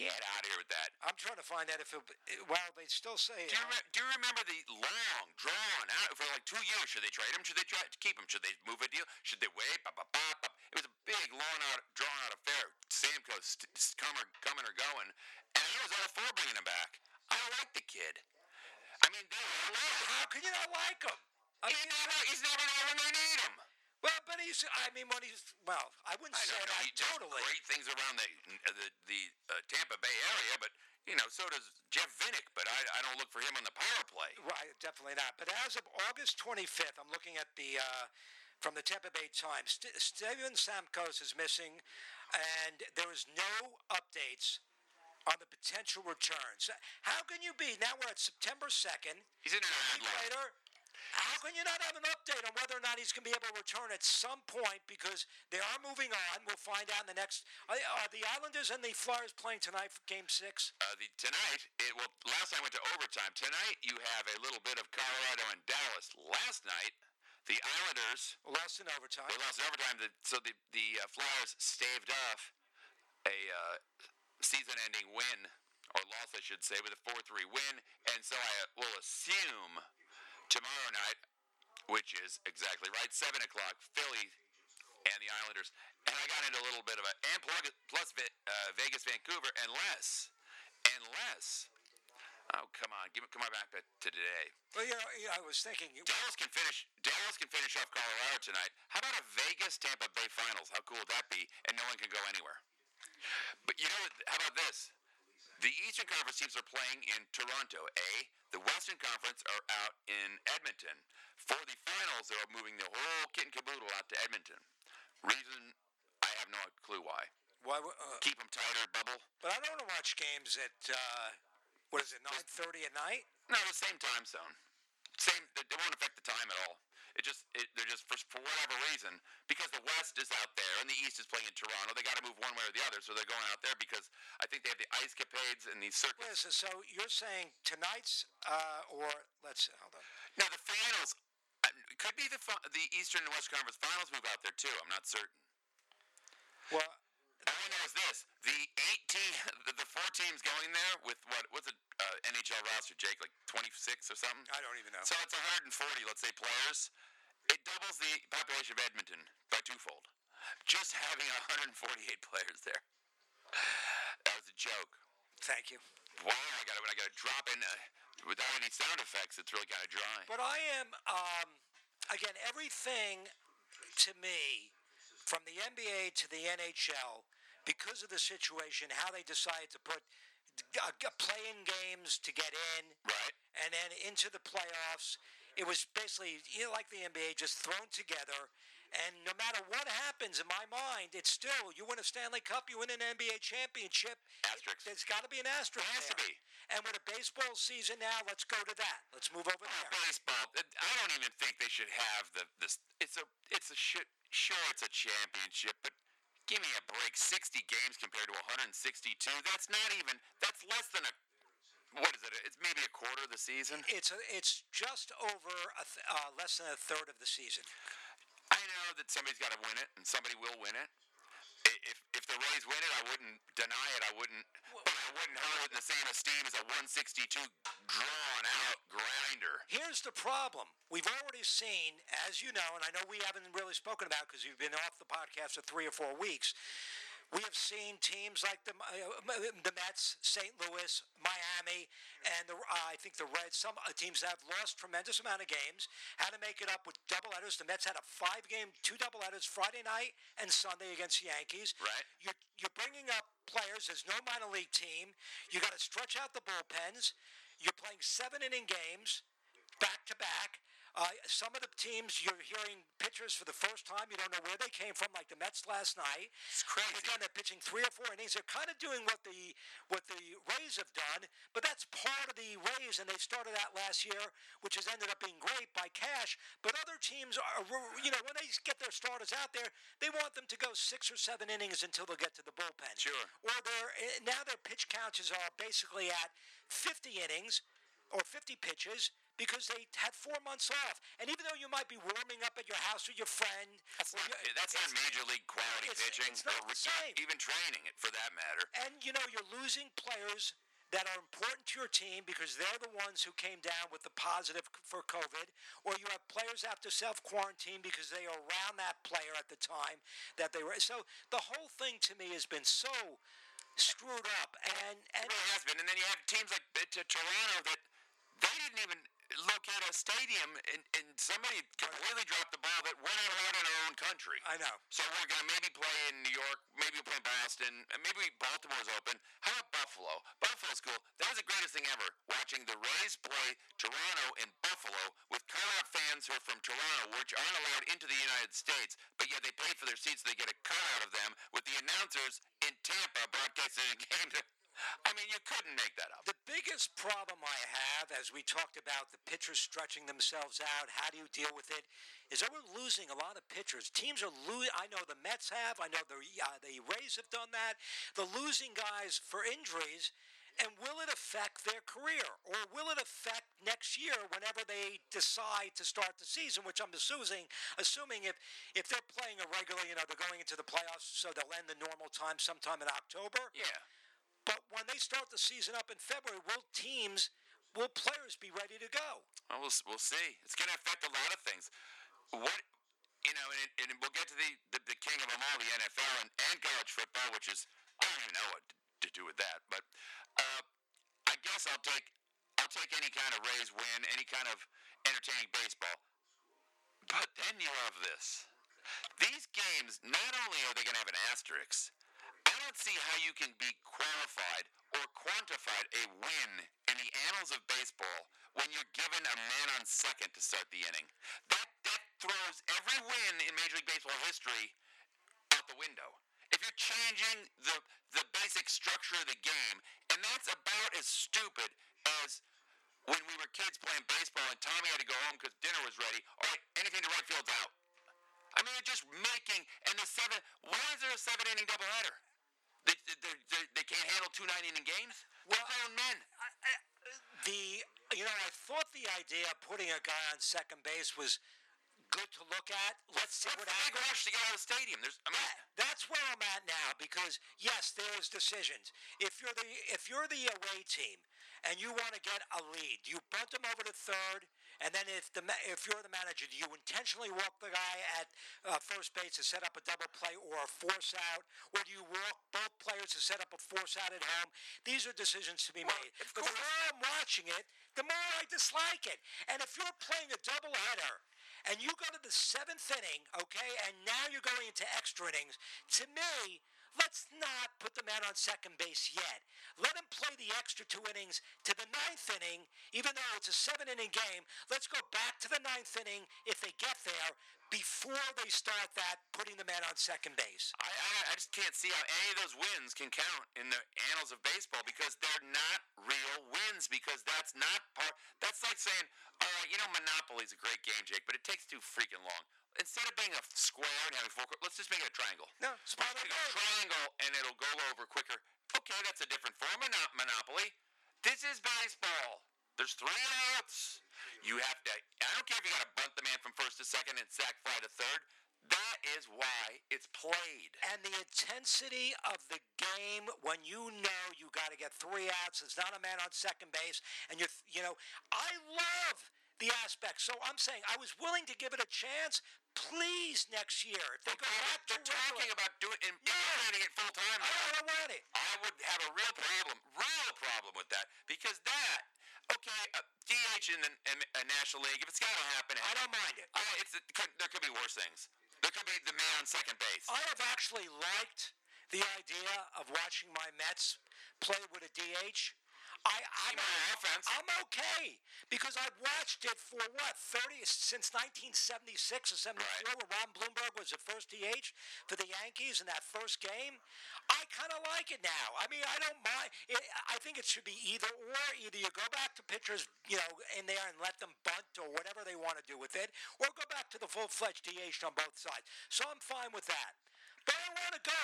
Get out of here with that. I'm trying to find out if it. Well, they still say. Do you, uh, re- do you remember the long, drawn out for like two years? Should they trade him? Should they try to keep him? Should they move a deal? Should they wait? Ba, ba, ba, ba. It was a big, long out, drawn out affair. Stamkos st- coming, coming or going, and I was all for bringing him back. I like the kid. I mean, they love How can you not like him? I He's mean, never, he's never there when they need him. Well, but he's. I mean, when he's. Well, I wouldn't I say know that he does totally. great things around the the, the uh, Tampa Bay area, but you know, so does Jeff Vinik. But I, I don't look for him on the power play. Right, definitely not. But as of August 25th, I'm looking at the uh, from the Tampa Bay Times. St- Steven Stamkos is missing, and there is no updates on the potential returns. How can you be now? We're at September 2nd. He's in an a ad later. How can you not have an update on whether or not he's going to be able to return at some point? Because they are moving on. We'll find out in the next. Are, are the Islanders and the Flyers playing tonight for Game Six? Uh, the, tonight, it, well, last night went to overtime. Tonight, you have a little bit of Colorado and Dallas. Last night, the Islanders Lost in overtime. they lost in overtime, the, so the the uh, Flyers staved off a uh, season-ending win or loss, I should say, with a four-three win, and so I will assume tomorrow night, which is exactly right, seven o'clock, Philly and the Islanders. And I got into a little bit of a and plus uh, Vegas, Vancouver, unless unless oh come on, give come on back to to today. Well, you know, you I was thinking. Dallas can finish. Dallas can finish off Colorado tonight. How about a Vegas Tampa Bay Finals? How cool would that be? And no one can go anywhere. But you know, what? how about this? The Eastern Conference teams are playing in Toronto. A. The Western Conference are out in Edmonton. For the finals, they're moving the whole kit and caboodle out to Edmonton. Reason, I have no clue why. Why? Uh, Keep them tighter, bubble. but I don't want to watch games at uh, what is it, nine thirty at night? No, the same time zone. Same. It it won't affect the time at all. It just. It, they're just for, for whatever reason because the West is out there and the East is playing in Toronto. They got to move one way or the other, so they're going out there because I think they have the ice capades and the circuits. Well, so, so you're saying tonight's uh, or let's hold on. Now the finals uh, could be the the Eastern and West Conference finals move out there too. I'm not certain. Well, Know is this: the eight team, the, the four teams going there with what what's a uh, NHL roster, Jake, like 26 or something. I don't even know. So it's 140, let's say, players. It doubles the population of Edmonton by twofold. Just having 148 players there. That was a joke. Thank you. Wow, I got I got to drop in uh, without any sound effects. It's really kind of dry. But I am, um, again, everything to me, from the NBA to the NHL, because of the situation, how they decided to put uh, g- play-in games to get in, right, and then into the playoffs. It was basically, you know, like the NBA, just thrown together. And no matter what happens, in my mind, it's still you win a Stanley Cup, you win an NBA championship. Asterisk. There's got to be an asterisk. It has to be. And with a baseball season now, let's go to that. Let's move over there. Baseball. I don't even think they should have the this. It's a it's a shit. Sure, it's a championship, but give me a break. 60 games compared to 162. That's not even. That's less than a. What is it? It's maybe a quarter of the season. It's a, it's just over a th- uh, less than a third of the season. I know that somebody's got to win it, and somebody will win it. If if the Rays win it, I wouldn't deny it. I wouldn't. Wouldn't it in the same esteem as a 162 drawn out grinder. Here's the problem. We've already seen, as you know, and I know we haven't really spoken about because you've been off the podcast for three or four weeks. We have seen teams like the uh, the Mets, St. Louis, Miami, and the, uh, I think the Reds. Some uh, teams have lost tremendous amount of games. Had to make it up with doubleheaders. The Mets had a five-game, two doubleheaders Friday night and Sunday against the Yankees. Right. You're, you're bringing up players. There's no minor league team. You got to stretch out the bullpens. You're playing seven-inning games back to back. Uh, some of the teams you're hearing pitchers for the first time. You don't know where they came from, like the Mets last night. It's crazy. Again, they're pitching three or four innings. They're kind of doing what the what the Rays have done, but that's part of the Rays, and they started that last year, which has ended up being great by cash. But other teams are, you know, when they get their starters out there, they want them to go six or seven innings until they get to the bullpen. Sure. Or they're eh, now their pitch counts are basically at 50 innings or 50 pitches because they had four months off. And even though you might be warming up at your house with your friend, That's not, that's not major league quality it's- pitching, it's not or the same. even training it for that matter. And you know you're losing players that are important to your team because they're the ones who came down with the positive for COVID, or you have players have to self quarantine because they are around that player at the time that they were. So the whole thing to me has been so screwed up, and and It really has been. And then you have teams like uh, Toronto that they didn't even locate a stadium, and, and somebody completely dropped the ball that we're not allowed in our own country. I know. So we're gonna maybe play in New York, maybe we'll play in Boston, and maybe Baltimore's open. How about Buffalo? Buffalo's cool. That was the greatest thing ever. Watching the Rays play Toronto and Buffalo with cutout fans who are from Toronto, which aren't allowed into the United States, but yet they paid for their seats. so They get a cutout of them with the announcers in Tampa broadcasting a game. I mean, you couldn't make that up. The biggest problem I have, as we talked about the pitchers stretching themselves out, how do you deal with it, is that we're losing a lot of pitchers. Teams are losing. I know the Mets have. I know the uh, the Rays have done that. The losing guys for injuries. And will it affect their career, or will it affect next year whenever they decide to start the season? Which I'm assuming, assuming if if they're playing a regular, you know, they're going into the playoffs, so they'll end the normal time sometime in October. Yeah. But when they start the season up in February, will teams, will players be ready to go? Well, we'll, we'll see. It's going to affect a lot of things. What, you know, and, and we'll get to the, the, the king of them all, the NFL and, and college football, which is, I don't even know what to, do with that. But uh, I guess I'll take, I'll take any kind of Rays win, any kind of entertaining baseball. But then you have this. These games, not only are they going to have an asterisk, Don't see how you can be qualified or quantified a win in the annals of baseball when you're given a man on second to start the inning. That that throws every win in Major League Baseball history out the window. If you're changing the the basic structure of the game, and that's about as stupid as when we were kids playing baseball and Tommy had to go home because dinner was ready. All right, anything to right field's out. I mean, they're just making and the seven. Why is there a seven inning doubleheader? They, they, they, they can't handle two nine inning games. Well, grown men. The you know I thought the idea of putting a guy on second base was good to look at. Let's see what Big happens. rush to get out of the stadium. There's, I mean, That's where I'm at now because yes, there's decisions. If you're the if you're the away team and you want to get a lead, you bunt them over to third, and then if the if you're the manager, do you intentionally walk the guy at uh, first base to set up a double play or a force out, or do you walk both players to set up a force out at home? These are decisions to be made. But the more I'm watching it, the more I dislike it. And if you're playing a double header and you go to the seventh inning, okay, and now you're going into extra innings, to me, let's not put the man on second base yet. Let him play the extra two innings to the ninth inning, even though it's a seven inning game. Let's go back to the ninth inning if they get there before they start that putting the man on second base. I, I, I just can't see how any of those wins can count in the annals of baseball because they're not real wins because that's not part. That's like saying, all right, you know, Monopoly's a great game, Jake, but it takes too freaking long. Instead of being a square and having four, let's just make it a triangle. No, spot Make it a triangle and it'll go over quicker. Okay, that's a different form of Monopoly. This is baseball. There's three outs. You have to. I don't care if you got to bunt the man from first to second and sack fly to third. That is why it's played. And the intensity of the game when you know you got to get three outs, there's not a man on second base, and you're, you know, I love the aspect. So I'm saying I was willing to give it a chance. Please, next year, if they go back to talking about doing and implementing it full time. I don't want it. I would have a real problem, real problem with that because that. Okay, uh, DH in the a National League. If it's got to happen, I don't mind it. Uh, it's, it could, there could be worse things. There could be the man on second base. I have actually liked the idea of watching my Mets play with a DH. I, I'm. I'm okay because I've watched it for what 30 since 1976 or 74 when Ron Blomberg was the first DH for the Yankees in that first game. I kind of like it now. I mean, I don't mind. It, I think it should be either or. Either you go back to pitchers, you know, in there and let them bunt or whatever they want to do with it, or go back to the full-fledged DH on both sides. So I'm fine with that. I want to go,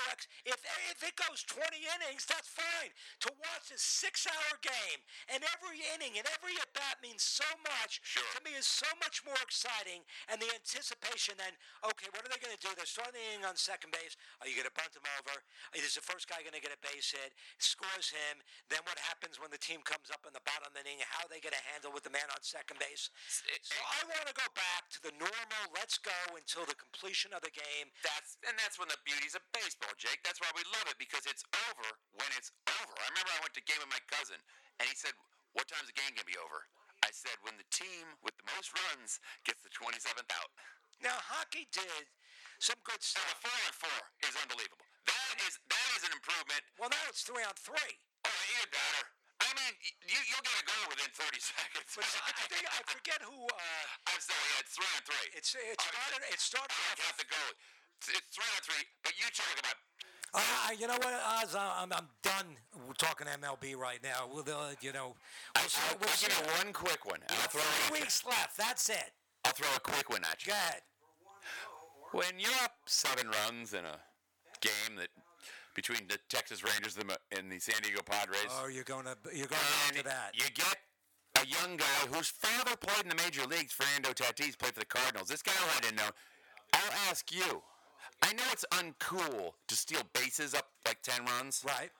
If, if it goes 20 innings, that's fine. To watch a six hour game and every inning and every at bat means so much, to me is so much more exciting. And the anticipation then, okay, what are they going to do? They're starting the inning on second base. Are you going to bunt them over? Oh, is the first guy going to get a base hit? Scores him. Then what happens when the team comes up in the bottom of the inning? How are they going to handle with the man on second base? So I want to go back to the normal, let's go until the completion of the game. That's and that's when the beauties of baseball, Jake. That's why we love it because it's over when it's over. I remember I went to a game with my cousin, and he said, "What time's the game gonna be over?" I said, "When the team with the most runs gets the 27th out." Now hockey did some good stuff. the four on four is unbelievable. That is that is an improvement. Well, now it's three on three. Oh, even better. I mean, you you'll get a goal within 30 seconds. But I think I forget who. Uh, I'm sorry, yeah, it's three on three. It's it started. It started. I don't count the goal. It's, three on three, but you talk about Uh, you know what, Oz? I'm, I'm done talking MLB right now. We'll, uh, you know, we'll, I'll, I'll, we'll give you one quick one. and I'll throw Three you. weeks left. That's it. I'll throw a quick one at you. Go ahead. When you're up seven runs in a game that between the Texas Rangers and the, and the San Diego Padres, Oh, you're going to you're going into that. you get a young guy whose father played in the major leagues, Fernando Tatis, played for the Cardinals. This guy I didn't know. I'll ask you. I know it's uncool to steal bases up like ten runs, right?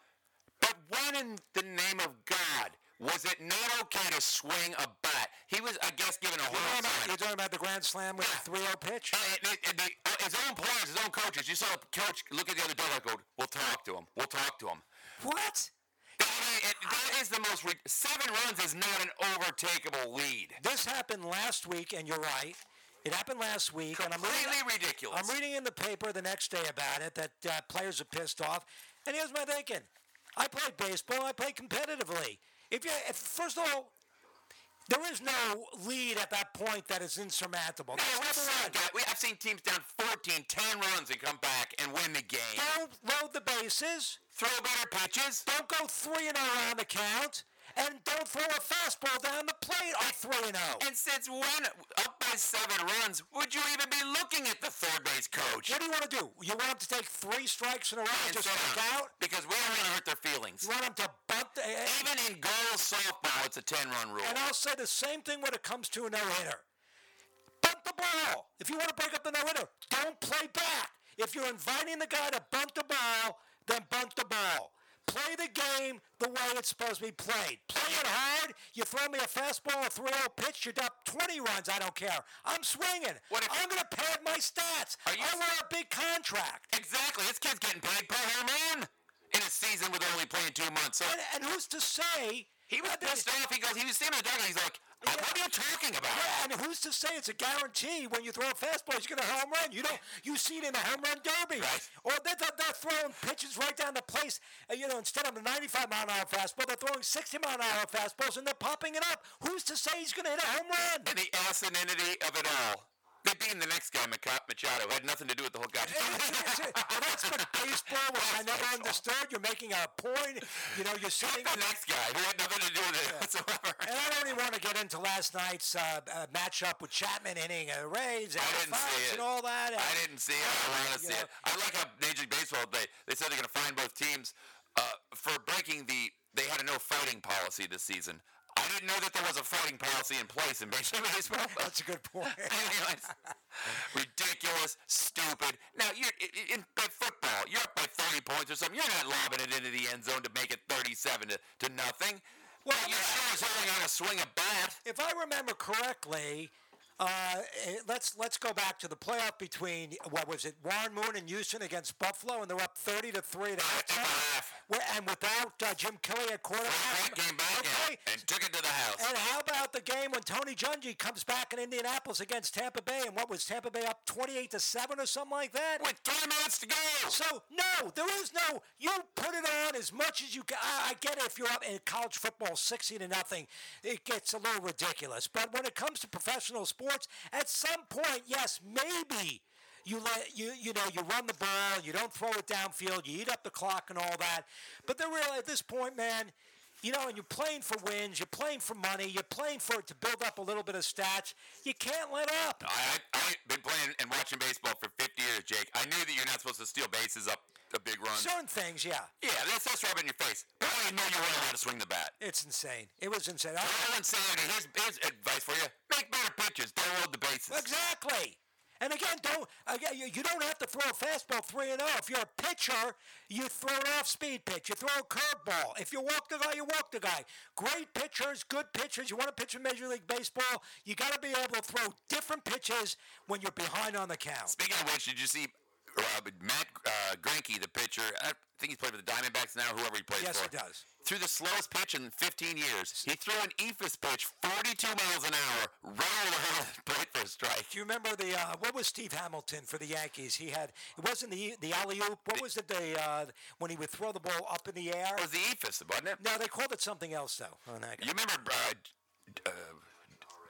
But what in the name of God was it not okay to swing a bat? He was, I guess, given a You're about, you're talking about the grand slam with the 3-0 pitch. And, and, and the, uh, his own players, his own coaches. You saw the coach look at the other door and go, "We'll talk to him. We'll talk to him." What? That, it- that is the most. Re- seven runs is not an overtakeable lead. This happened last week, and you're right. It happened last week, and I'm reading, Completely ridiculous. I'm reading in the paper the next day about it that uh, players are pissed off. And here's my thinking: I played baseball. I played competitively. If you, if, first of all, there is no lead at that point that is insurmountable. No, number seen, guy- we, I've seen teams down 14, 10 runs and come back and win the game. Don't load the bases. Throw better pitches. Don't go three and zero on the count, and don't throw a fastball down the plate on three and oh. And since when, up by seven runs, would you even be looking at the third base coach? What do you want to do? You want them to take three strikes in a row and just strike out? Because we don't want to hurt their feelings. You want them to bunt? The, eh, eh. Even in girls softball, it's a 10 run rule. and I'll say the same thing when it comes to a no hitter. Bunt the ball. If you want to break up the no hitter, don't play back. If you're inviting the guy to bunt the ball, then bunt the ball. Play the game the way it's supposed to be played. Play it hard. You throw me a fastball, a 3 0 pitch, you're up 20 runs. I don't care. I'm swinging. What if- I'm going to pad my stats. Are you- I want a big contract. Exactly. This kid's getting paid per home run in a season with only playing two months. So And, and who's to say? He was the- pissed off. He goes, he was standing there and he's like, what are you talking about? Yeah, and who's to say it's a guarantee when you throw a fastball, you get a home run? You don't. You see it in the home run derby, Right. or they're, they're, they're throwing pitches right down the place. uh, you know, instead of a 95 mile an hour fastball, they're throwing 60 mile an hour fastballs, and they're popping it up. Who's to say he's going to hit a home run? And the asininity of it all. They being the next guy, Machado, had nothing to do with the whole guy. It's- it's- well, that's been baseball, which I never understood. You're making a point. You know, you're sitting. the next guy who had nothing to do with it whatsoever. And I don't even want to get into last night's uh, uh, matchup with Chapman hitting uh, Rays and I didn't Fox see it. and all that. I didn't see it. I want to see know. it. I like how Major League Baseball they they said they're going to fine both teams uh, for breaking the. They had a no fighting policy this season. I didn't know that there was a fighting policy in place in Major League Baseball. That's a good point. Ridiculous, stupid. Now you're in, in football. You're up by 30 points or something. You're not lobbing it into the end zone to make it 37 to, to nothing. Well, Well, you sure as hell gonna swing a bat. if I remember correctly, uh, eh, let's let's go back to the playoff between what was it, Warren Moon and Houston against Buffalo, and they're up thirty to three to half. And without uh, Jim Kelly at quarterback. Came back Okay. and, and took it to the house. And how about the game when Tony Dungy comes back in Indianapolis against Tampa Bay, and what was Tampa Bay up twenty-eight to seven or something like that? With three minutes to go. So no, there is no. You put it on as much as you can. I, I get it if you're up in college football, sixty to nothing, it gets a little ridiculous. But when it comes to professional sports, at some point, yes, maybe you let you you know you run the ball, you don't throw it downfield, you eat up the clock and all that. But they're really at this point, man. You know, and you're playing for wins, you're playing for money, you're playing for it to build up a little bit of stats. You can't let up. I, I, I've been playing and watching baseball for 50 years, Jake. I knew that you're not supposed to steal bases up a big run. Certain things, yeah. Yeah, that's that's rubbing in your face. But I didn't know you weren't allowed to swing the bat. It's insane. It was insane. I- saying, and here's, here's advice for you: make better pitches. Don't load the bases. Exactly. And again, don't again, you, you don't have to throw a fastball three and zero. If you're a pitcher, you throw an off-speed pitch. You throw a curveball. If you walk the guy, you walk the guy. Great pitchers, good pitchers. You want to pitch in Major League Baseball, you got to be able to throw different pitches when you're behind on the count. Speaking of which, did you see uh, Matt uh, Greinke, the pitcher? I think he's played for the Diamondbacks now. Whoever he plays Yes, for. he does. Threw the slowest pitch in 15 years. He threw an eephus pitch 42 miles an hour, right over the plate for a strike. Do you remember the uh, what was Steve Hamilton for the Yankees? He had it wasn't the the alley oop. What was it? The uh, when he would throw the ball up in the air. It was the eephus, wasn't it? No, they called it something else though. On that. You remember uh, uh,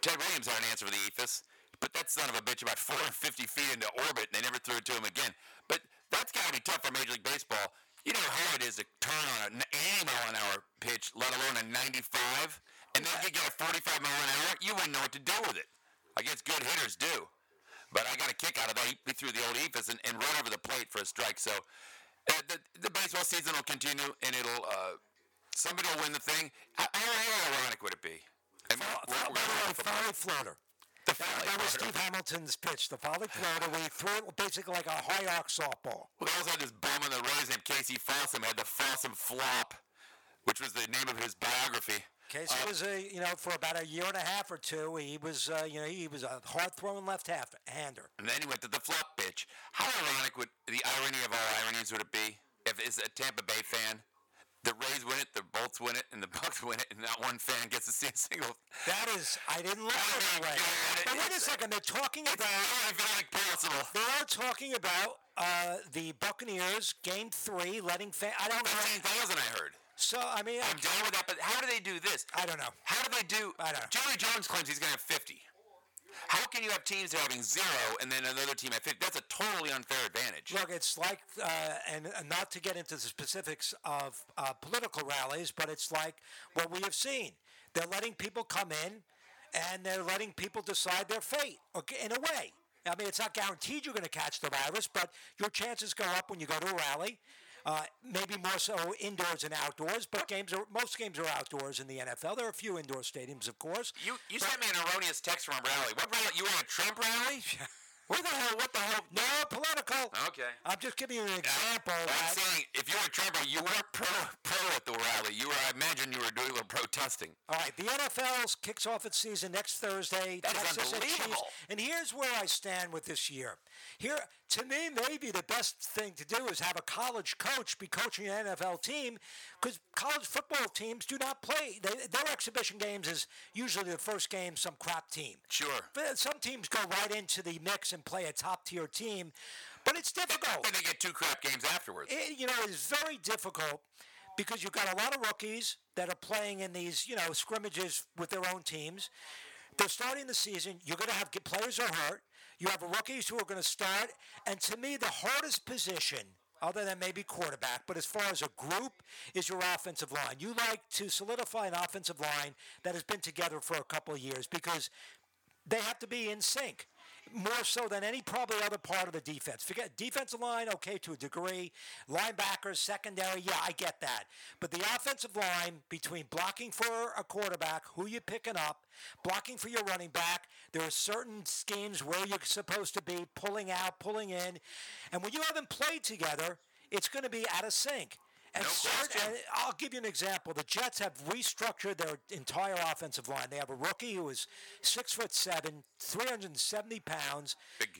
Ted Williams had an answer for the eephus, but that son of a bitch about 450 feet into orbit, and they never threw it to him again. But that's got to be tough for Major League Baseball. You know how hard it is to turn on an 80 mile an hour pitch, let alone a 95, and then you get a 45 mile an hour. You wouldn't know what to do with it. I guess good hitters do. But I got a kick out of that. He, threw the old eephus and, and run over the plate for a strike. So uh, the, the baseball season will continue, and it'll uh, somebody will win the thing. How, how, how ironic would it be? Mean, By we're- we're- we're- Folly floater. The That, that was. Steve Hamilton's pitch, the Folly floater. We threw it basically like a high arc softball. We also had this bum on the Rays named Casey Fossum had the Fossum flop, which was the name of his biography. Casey Uh, was a you know for about a year and a half or two. He was uh, you know he was a hard throwing left half hander. and then he went to the flop pitch. How ironic would the irony of all ironies would it be if it's a Tampa Bay fan? The Rays win it, the Bolts win it, and the Bucks win it, and not one fan gets to see a single. That is, I didn't look at it that way. But wait a second, they're talking about. possible. They are talking about uh, the Buccaneers game three, letting fan. I don't know. Fifteen thousand, I heard. So I mean, I'm down with that, but how do they do this? I don't know. How do they do? I don't know. Jerry Jones claims he's going to have 50. How can you have teams that are having zero and then another team at 50? That's a totally unfair advantage. Look, it's like, uh, and, and not to get into the specifics of uh, political rallies, but it's like what we have seen. They're letting people come in, and they're letting people decide their fate. Okay, in a way. I mean, it's not guaranteed you're going to catch the virus, but your chances go up when you go to a rally. Uh, maybe more so indoors and outdoors, but games are most games are outdoors in the NFL. There are a few indoor stadiums, of course. You you sent me an erroneous text from a rally. What rally? You were a Trump rally? Where the hell? What the hell? No political. Okay. I'm just giving you an example. I'm saying if you were a Trump, you weren't pro pro at the rally. You were. I imagine you were doing a little protesting. All right, the NFL kicks off its season next Thursday. That is Texas Chiefs. unbelievable. And here's where I stand with this year. Here, to me, maybe the best thing to do is have a college coach be coaching an NFL team, because college football teams do not play. They, their exhibition games is usually the first game some crap team. Sure. But some teams go right into the mix and play a top tier team, but it's difficult. Then they get two crap games afterwards. It, you know, it's very difficult because you've got a lot of rookies that are playing in these, you know, scrimmages with their own teams. They're starting the season. You're going to have players are hurt. You have rookies who are going to start. And to me, the hardest position, other than maybe quarterback, but as far as a group, is your offensive line. You like to solidify an offensive line that has been together for a couple of years because they have to be in sync more so than any probably other part of the defense. Forget defensive line, okay, to a degree. Linebackers, secondary, yeah, I get that. But the offensive line between blocking for a quarterback, who you picking up, blocking for your running back, there are certain schemes where you're supposed to be pulling out, pulling in, and when you haven't played together, it's going to be out of sync. And, No cert- question. and I'll give you an example. The Jets have restructured their entire offensive line. They have a rookie who is six foot seven, 370 pounds.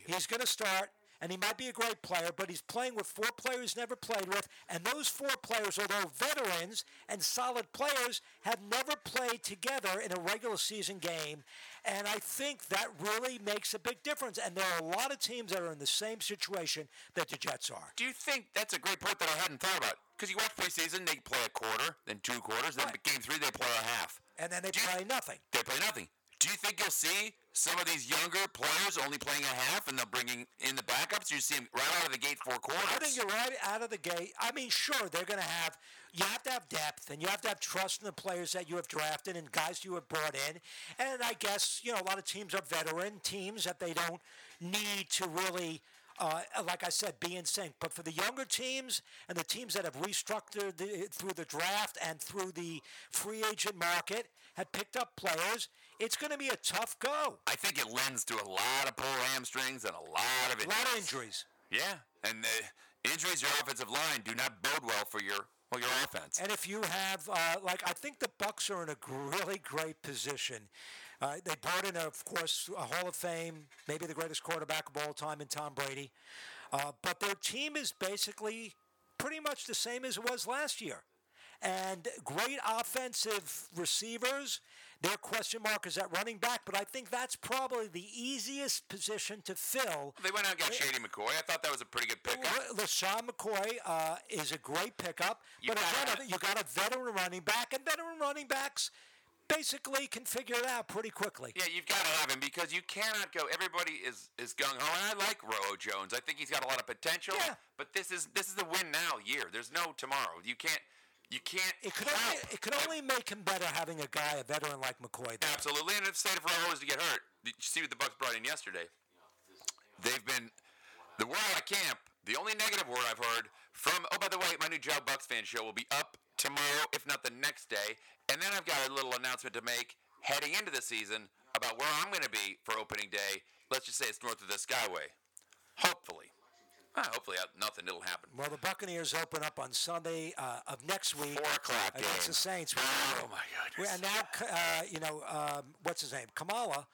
He's going to start, and he might be a great player, but he's playing with four players he's never played with. And those four players, although veterans and solid players, have never played together in a regular season game. And I think that really makes a big difference. And there are a lot of teams that are in the same situation that the Jets are. Do you think that's a great point that I hadn't thought about? Because you watch preseason, they play a quarter, then two quarters, then game three they play a half. And then they play nothing. They play nothing. Do you think you'll see some of these younger players only playing a half and they're bringing in the backups? You see them right out of the gate four quarters. I think you're right out of the gate. I mean, sure, they're going to have, you have to have depth and you have to have trust in the players that you have drafted and guys you have brought in. And I guess, you know, a lot of teams are veteran teams that they don't need to really. Uh, like I said, be in sync. But for the younger teams and the teams that have restructured the, through the draft and through the free agent market, have picked up players, it's going to be a tough go. I think it lends to a lot of pull hamstrings and a lot of A lot of injuries. Yeah, and the injuries to your offensive line do not bode well for your well your offense. And if you have, uh, like, I think the Bucks are in a really great position. Uh, they brought in, of course, a Hall of Fame, maybe the greatest quarterback of all time in Tom Brady. Uh, but their team is basically pretty much the same as it was last year. And great offensive receivers. Their question mark is at running back, but I think that's probably the easiest position to fill. They went out and got Shady McCoy. I thought that was a pretty good pickup. LaShawn McCoy uh, is a great pickup, You but gotta again, you got a veteran running back, and veteran running backs basically can figure it out pretty quickly. Yeah, you've got to have him because you cannot go. Everybody is is gung ho, and I like Rojo Jones. I think he's got a lot of potential. Yeah. But this is this is the win now year. There's no tomorrow. You can't you can't. It could only it could only make him better having a guy, a veteran like McCoy. There. Absolutely, and if State of Rojo was to get hurt, did you see what the Bucks brought in yesterday? They've been the word out of camp. The only negative word I've heard from oh by the way, my new Joe Bucks fan show will be up tomorrow, if not the next day, and then I've got a little announcement to make heading into the season about where I'm going to be for opening day. Let's just say it's north of the Skyway. Hopefully, Ah, hopefully uh, nothing. It'll happen. Well, the Buccaneers open up on Sunday uh, of next week Four o'clock against game. the Saints. Oh my We- And now, uh, you know, um, what's his name? Kamala,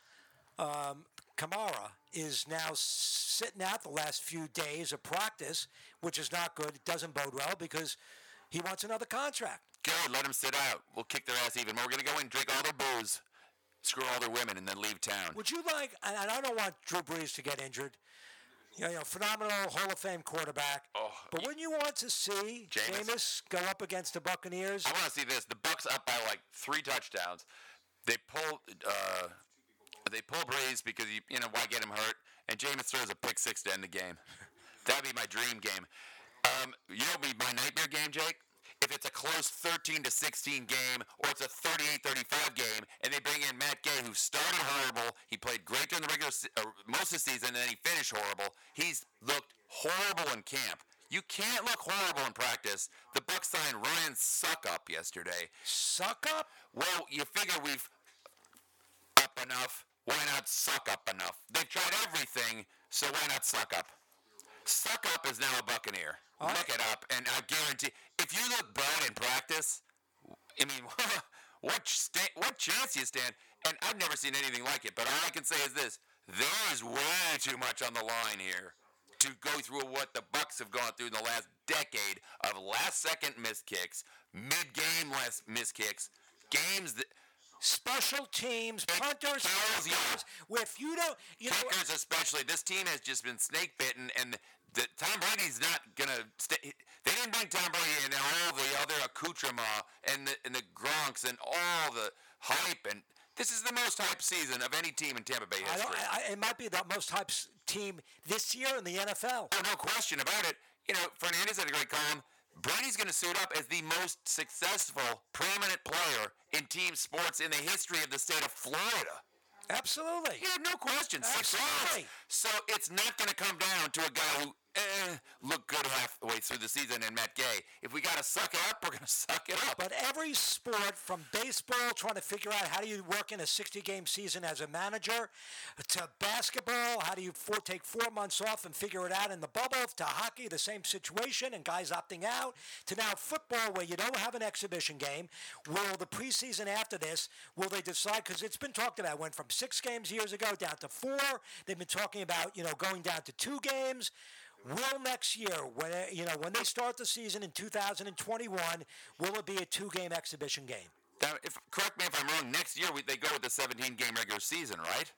um, Kamara is now sitting out the last few days of practice, which is not good. It doesn't bode well because He wants another contract. Good, let him sit out. We'll kick their ass even more. We're gonna go in, drink all their booze, screw all their women, and then leave town. Would you like? And I don't want Drew Brees to get injured. You know, you know, phenomenal Hall of Fame quarterback. Oh, but wouldn't you want to see Jameis? Jameis go up against the Buccaneers? I want to see this. The Bucks up by like three touchdowns. They pull, uh, they pull Brees because you, you know why get him hurt, and Jameis throws a pick six to end the game. That'd be my dream game. Um, you know, what be my nightmare game, Jake. If it's a close 13 to 16 game, or it's a 38-35 game, and they bring in Matt Gay, who started horrible, he played great during the regular se- uh, most of the season, and then he finished horrible. He's looked horrible in camp. You can't look horrible in practice. The Bucks signed Ryan Succop yesterday. Suck up? Well, you figure we've up enough. Why not suck up enough? They've tried everything, so why not suck up? Succop is now a Buccaneer. Look it up, and I guarantee, if you look bad in practice, I mean, what sta- what chance do you stand? And I've never seen anything like it. But all I can say is this: there is way too much on the line here to go through what the Bucks have gone through in the last decade of last-second missed kicks, mid-game last missed kicks, games that Special teams, punters, kickers, where if you don't, you know, kickers especially. This team has just been snake bitten, and the, Tom Brady's not gonna stay. They didn't bring Tom Brady and all the other accoutrement and the, and the Gronks and all the hype. And this is the most hyped season of any team in Tampa Bay I history. don't, I, it might be the most hyped team this year in the NFL. Oh, no question about it. You know, Fernandez had a great column. Brady's going to suit up as the most successful, prominent player in team sports in the history of the state of Florida. Absolutely. Yeah, no question. Absolutely. rounds. So it's not going to come down to a guy who eh, looked good halfway through the season and Matt Gay. If we got to suck it up, we're going to suck it up. But every sport, from baseball, trying to figure out how do you work in a 60-game season as a manager, to basketball, how do you four, take four months off and figure it out in the bubble, to hockey, the same situation, and guys opting out, to now football, where you don't have an exhibition game. Will the preseason after this, will they decide? Because it's been talked about, went from six games years ago down to four. They've been talking about, you know, going down to two games. Will next year, when you know when they start the season in 2021, will it be a two-game exhibition game? Now, if, correct me if I'm wrong. Next year we, they go with the 17 game regular season, right?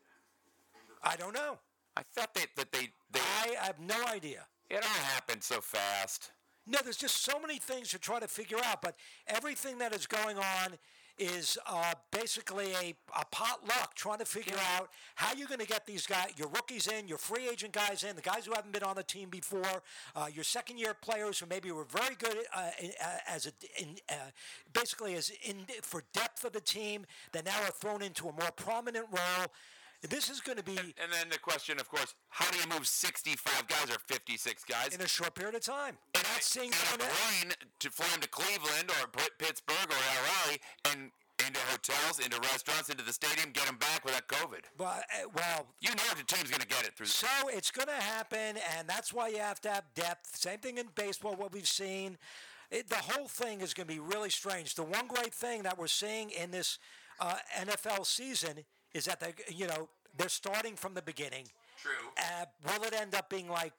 I don't know. I thought they, that they, they. I have no idea. It all happened so fast. No, there's just so many things to try to figure out, but everything that is going on is uh, basically a, a potluck trying to figure out how you're going to get these guys, your rookies in, your free agent guys in, the guys who haven't been on the team before, uh, your second year players who maybe were very good uh, in, uh, as a, in, uh, basically as in for depth of the team that now are thrown into a more prominent role. This is going to be And then the question, of course, how do you move 65 guys or 56 guys? in a short period of time. And not seeing and some of a plane to fly them to Cleveland or Pittsburgh or LA and into hotels, into restaurants, into the stadium, get them back without COVID. But, uh, well, You know the team's going to get it through. So it's going to happen, and that's why you have to have depth. Same thing in baseball, what we've seen. It, the whole thing is going to be really strange. The one great thing that we're seeing in this uh, NFL season is that they, you know, they're starting from the beginning. True. Uh, will it end up being like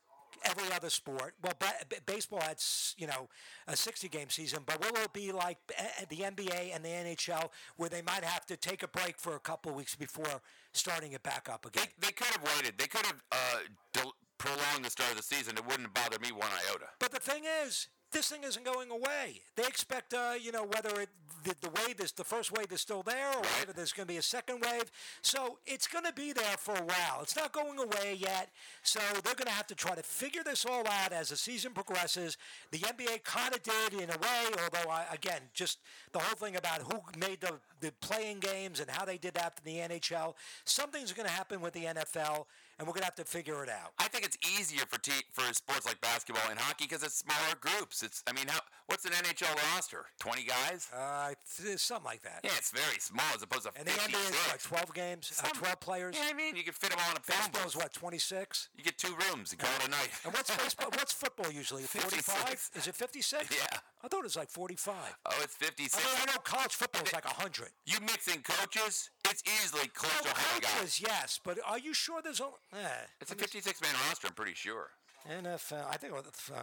every other sport? Well, b- baseball had, you know, a 60 game season, but will it be like uh, the NBA and the NHL where they might have to take a break for a couple of weeks before starting it back up again? They could have waited. They could have uh, del- prolonged the start of the season. It wouldn't bother me one iota. But the thing is, this thing isn't going away. They expect, uh, you know, whether it, the, the wave is the first wave is still there, or whether there's going to be a second wave. So it's going to be there for a while. It's not going away yet. So they're going to have to try to figure this all out as the season progresses. The NBA kind of did in a way, although I, again, just the whole thing about who made the the playing games and how they did that in the NHL. Something's going to happen with the NFL, and we're going to have to figure it out. I think it's easier for te- for sports like basketball and hockey because it's smaller groups. It's I mean, how, what's an NHL roster? Twenty guys? Uh, th- something like that. Yeah, it's very small as opposed to And the NBA is 56. what, 12 games, uh, 12 players? Yeah, I mean, you can fit them all in a phone Baseball is what, 26? You get two rooms and call it a night. And what's baseball? What's football usually? 45? Is it 56? Yeah. I thought it was like 45. Oh, it's 56. I, mean, I know college football is like 100. You mix in coaches, it's easily close to 100 guys. Coaches, yes, but are you sure there's only. Eh, It's a 56 man roster, I'm pretty sure. NFL, I think. it was, Uh,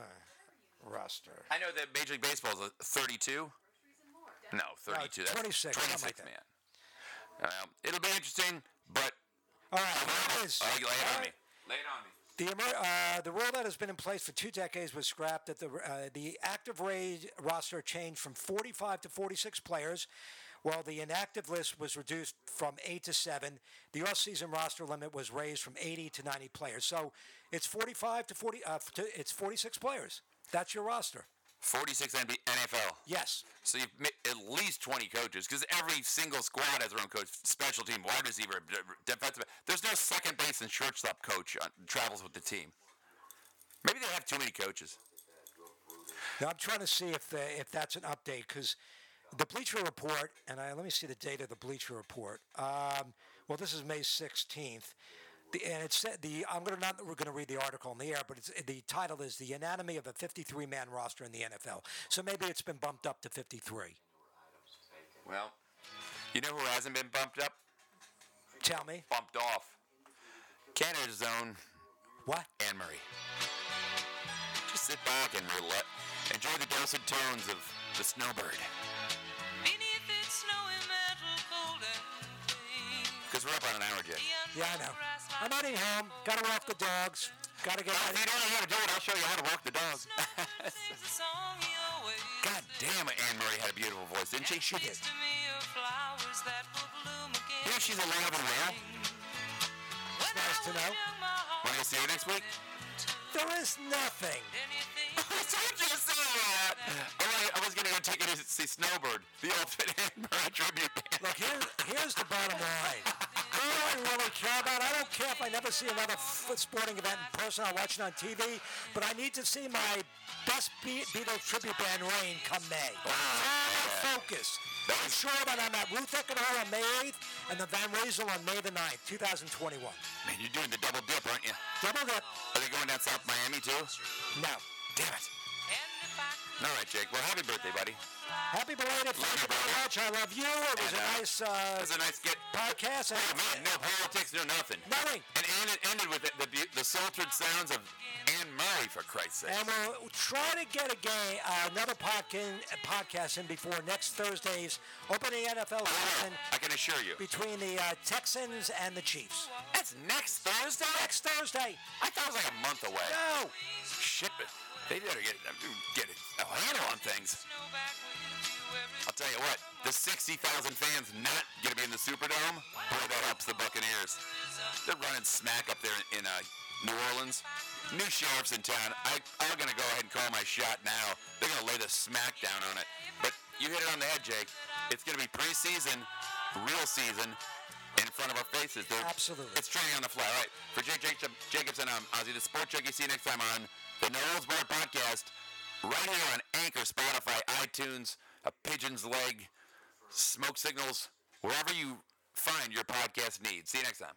roster. I know that Major League Baseball is a 32. No, 32. That's 26, something 26 like man. Um, it'll be interesting, but All right, here it is. uh, lay it on me. Lay it on me. The, uh, the rule that has been in place for two decades was scrapped. That the uh, the active raid roster changed from 45 to 46 players, while the inactive list was reduced from eight to seven. The off-season roster limit was raised from 80 to 90 players. So it's 45 to 40. Uh, to, it's 46 players. That's your roster. 46 NB- NFL. Yes. So you've ma- at least 20 coaches because every single squad has their own coach, special team, wide receiver, defensive. There's no second base and shortstop coach on, travels with the team. Maybe they have too many coaches. Now I'm trying to see if the, if that's an update because the Bleacher Report, and I, let me see the date of the Bleacher Report. Um, well, this is May 16th. The, and it said the I'm gonna not we're gonna read the article on the air, but it's, the title is the anatomy of a 53 man roster in the NFL. So maybe it's been bumped up to 53. Well, you know who hasn't been bumped up? Tell me. Bumped off. Canada's own What? Anne Murray. Just sit back and roulette. Enjoy the dulcet tones of the snowbird. Because we're up on an hour, Jay. Yeah, I know. I'm heading home. Gotta walk the dogs. Gotta get. If you don't know how to do it, I'll show you how to walk the dogs. God damn it, Anne Murray had a beautiful voice, didn't she? She did. You know she's alive and well. It's nice to know. Want to see her next week? There is nothing. right, I was going to go take her to see Snowbird, the ultimate Anne Murray tribute band. Look, here, here's the bottom line. You know I really care about? I don't care if I never see another f- sporting event in person. I'll watch it on TV, but I need to see my best Be- Beatles tribute band Rain come May. All focus. I'm sure that I'm at Ruth Hall on May 8th and the Van Wezel on May the 9th, 2021. Man, you're doing the double dip, aren't you? Double dip. Are they going down South Miami too? No. Damn it. All right, Jake. Well, happy birthday, buddy. Happy belated. Thank you very much. I love you. It was And, a uh, nice uh, That's a nice get. podcast. Oh, man, no politics, no nothing. Nothing. And it ended with the, the, the sultred sounds of Anne Murray, for Christ's sake. And we'll try to get a game, uh, another podca- podcast in before next Thursday's opening NFL season I can assure you. between the uh, Texans and the Chiefs. That's next Thursday? Next Thursday. I thought it was like a month away. No. Shit, they better get, get a handle on things. I'll tell you what, the 60,000 fans not going to be in the Superdome, boy, that helps the Buccaneers. They're running smack up there in, in uh, New Orleans. New sheriff's in town. I, I'm going to go ahead and call my shot now. They're going to lay the smack down on it. But you hit it on the head, Jake. It's going to be preseason, real season, in front of our faces. They're, Absolutely. It's training on the fly. All right. For Jake Jacob, Jacobson, I'm Ozzy the Sport Junkie. See you next time on the No Rules Bar Podcast, right here on Anchor, Spotify, iTunes, a Pigeon's Leg, Smoke Signals, wherever you find your podcast needs. See you next time.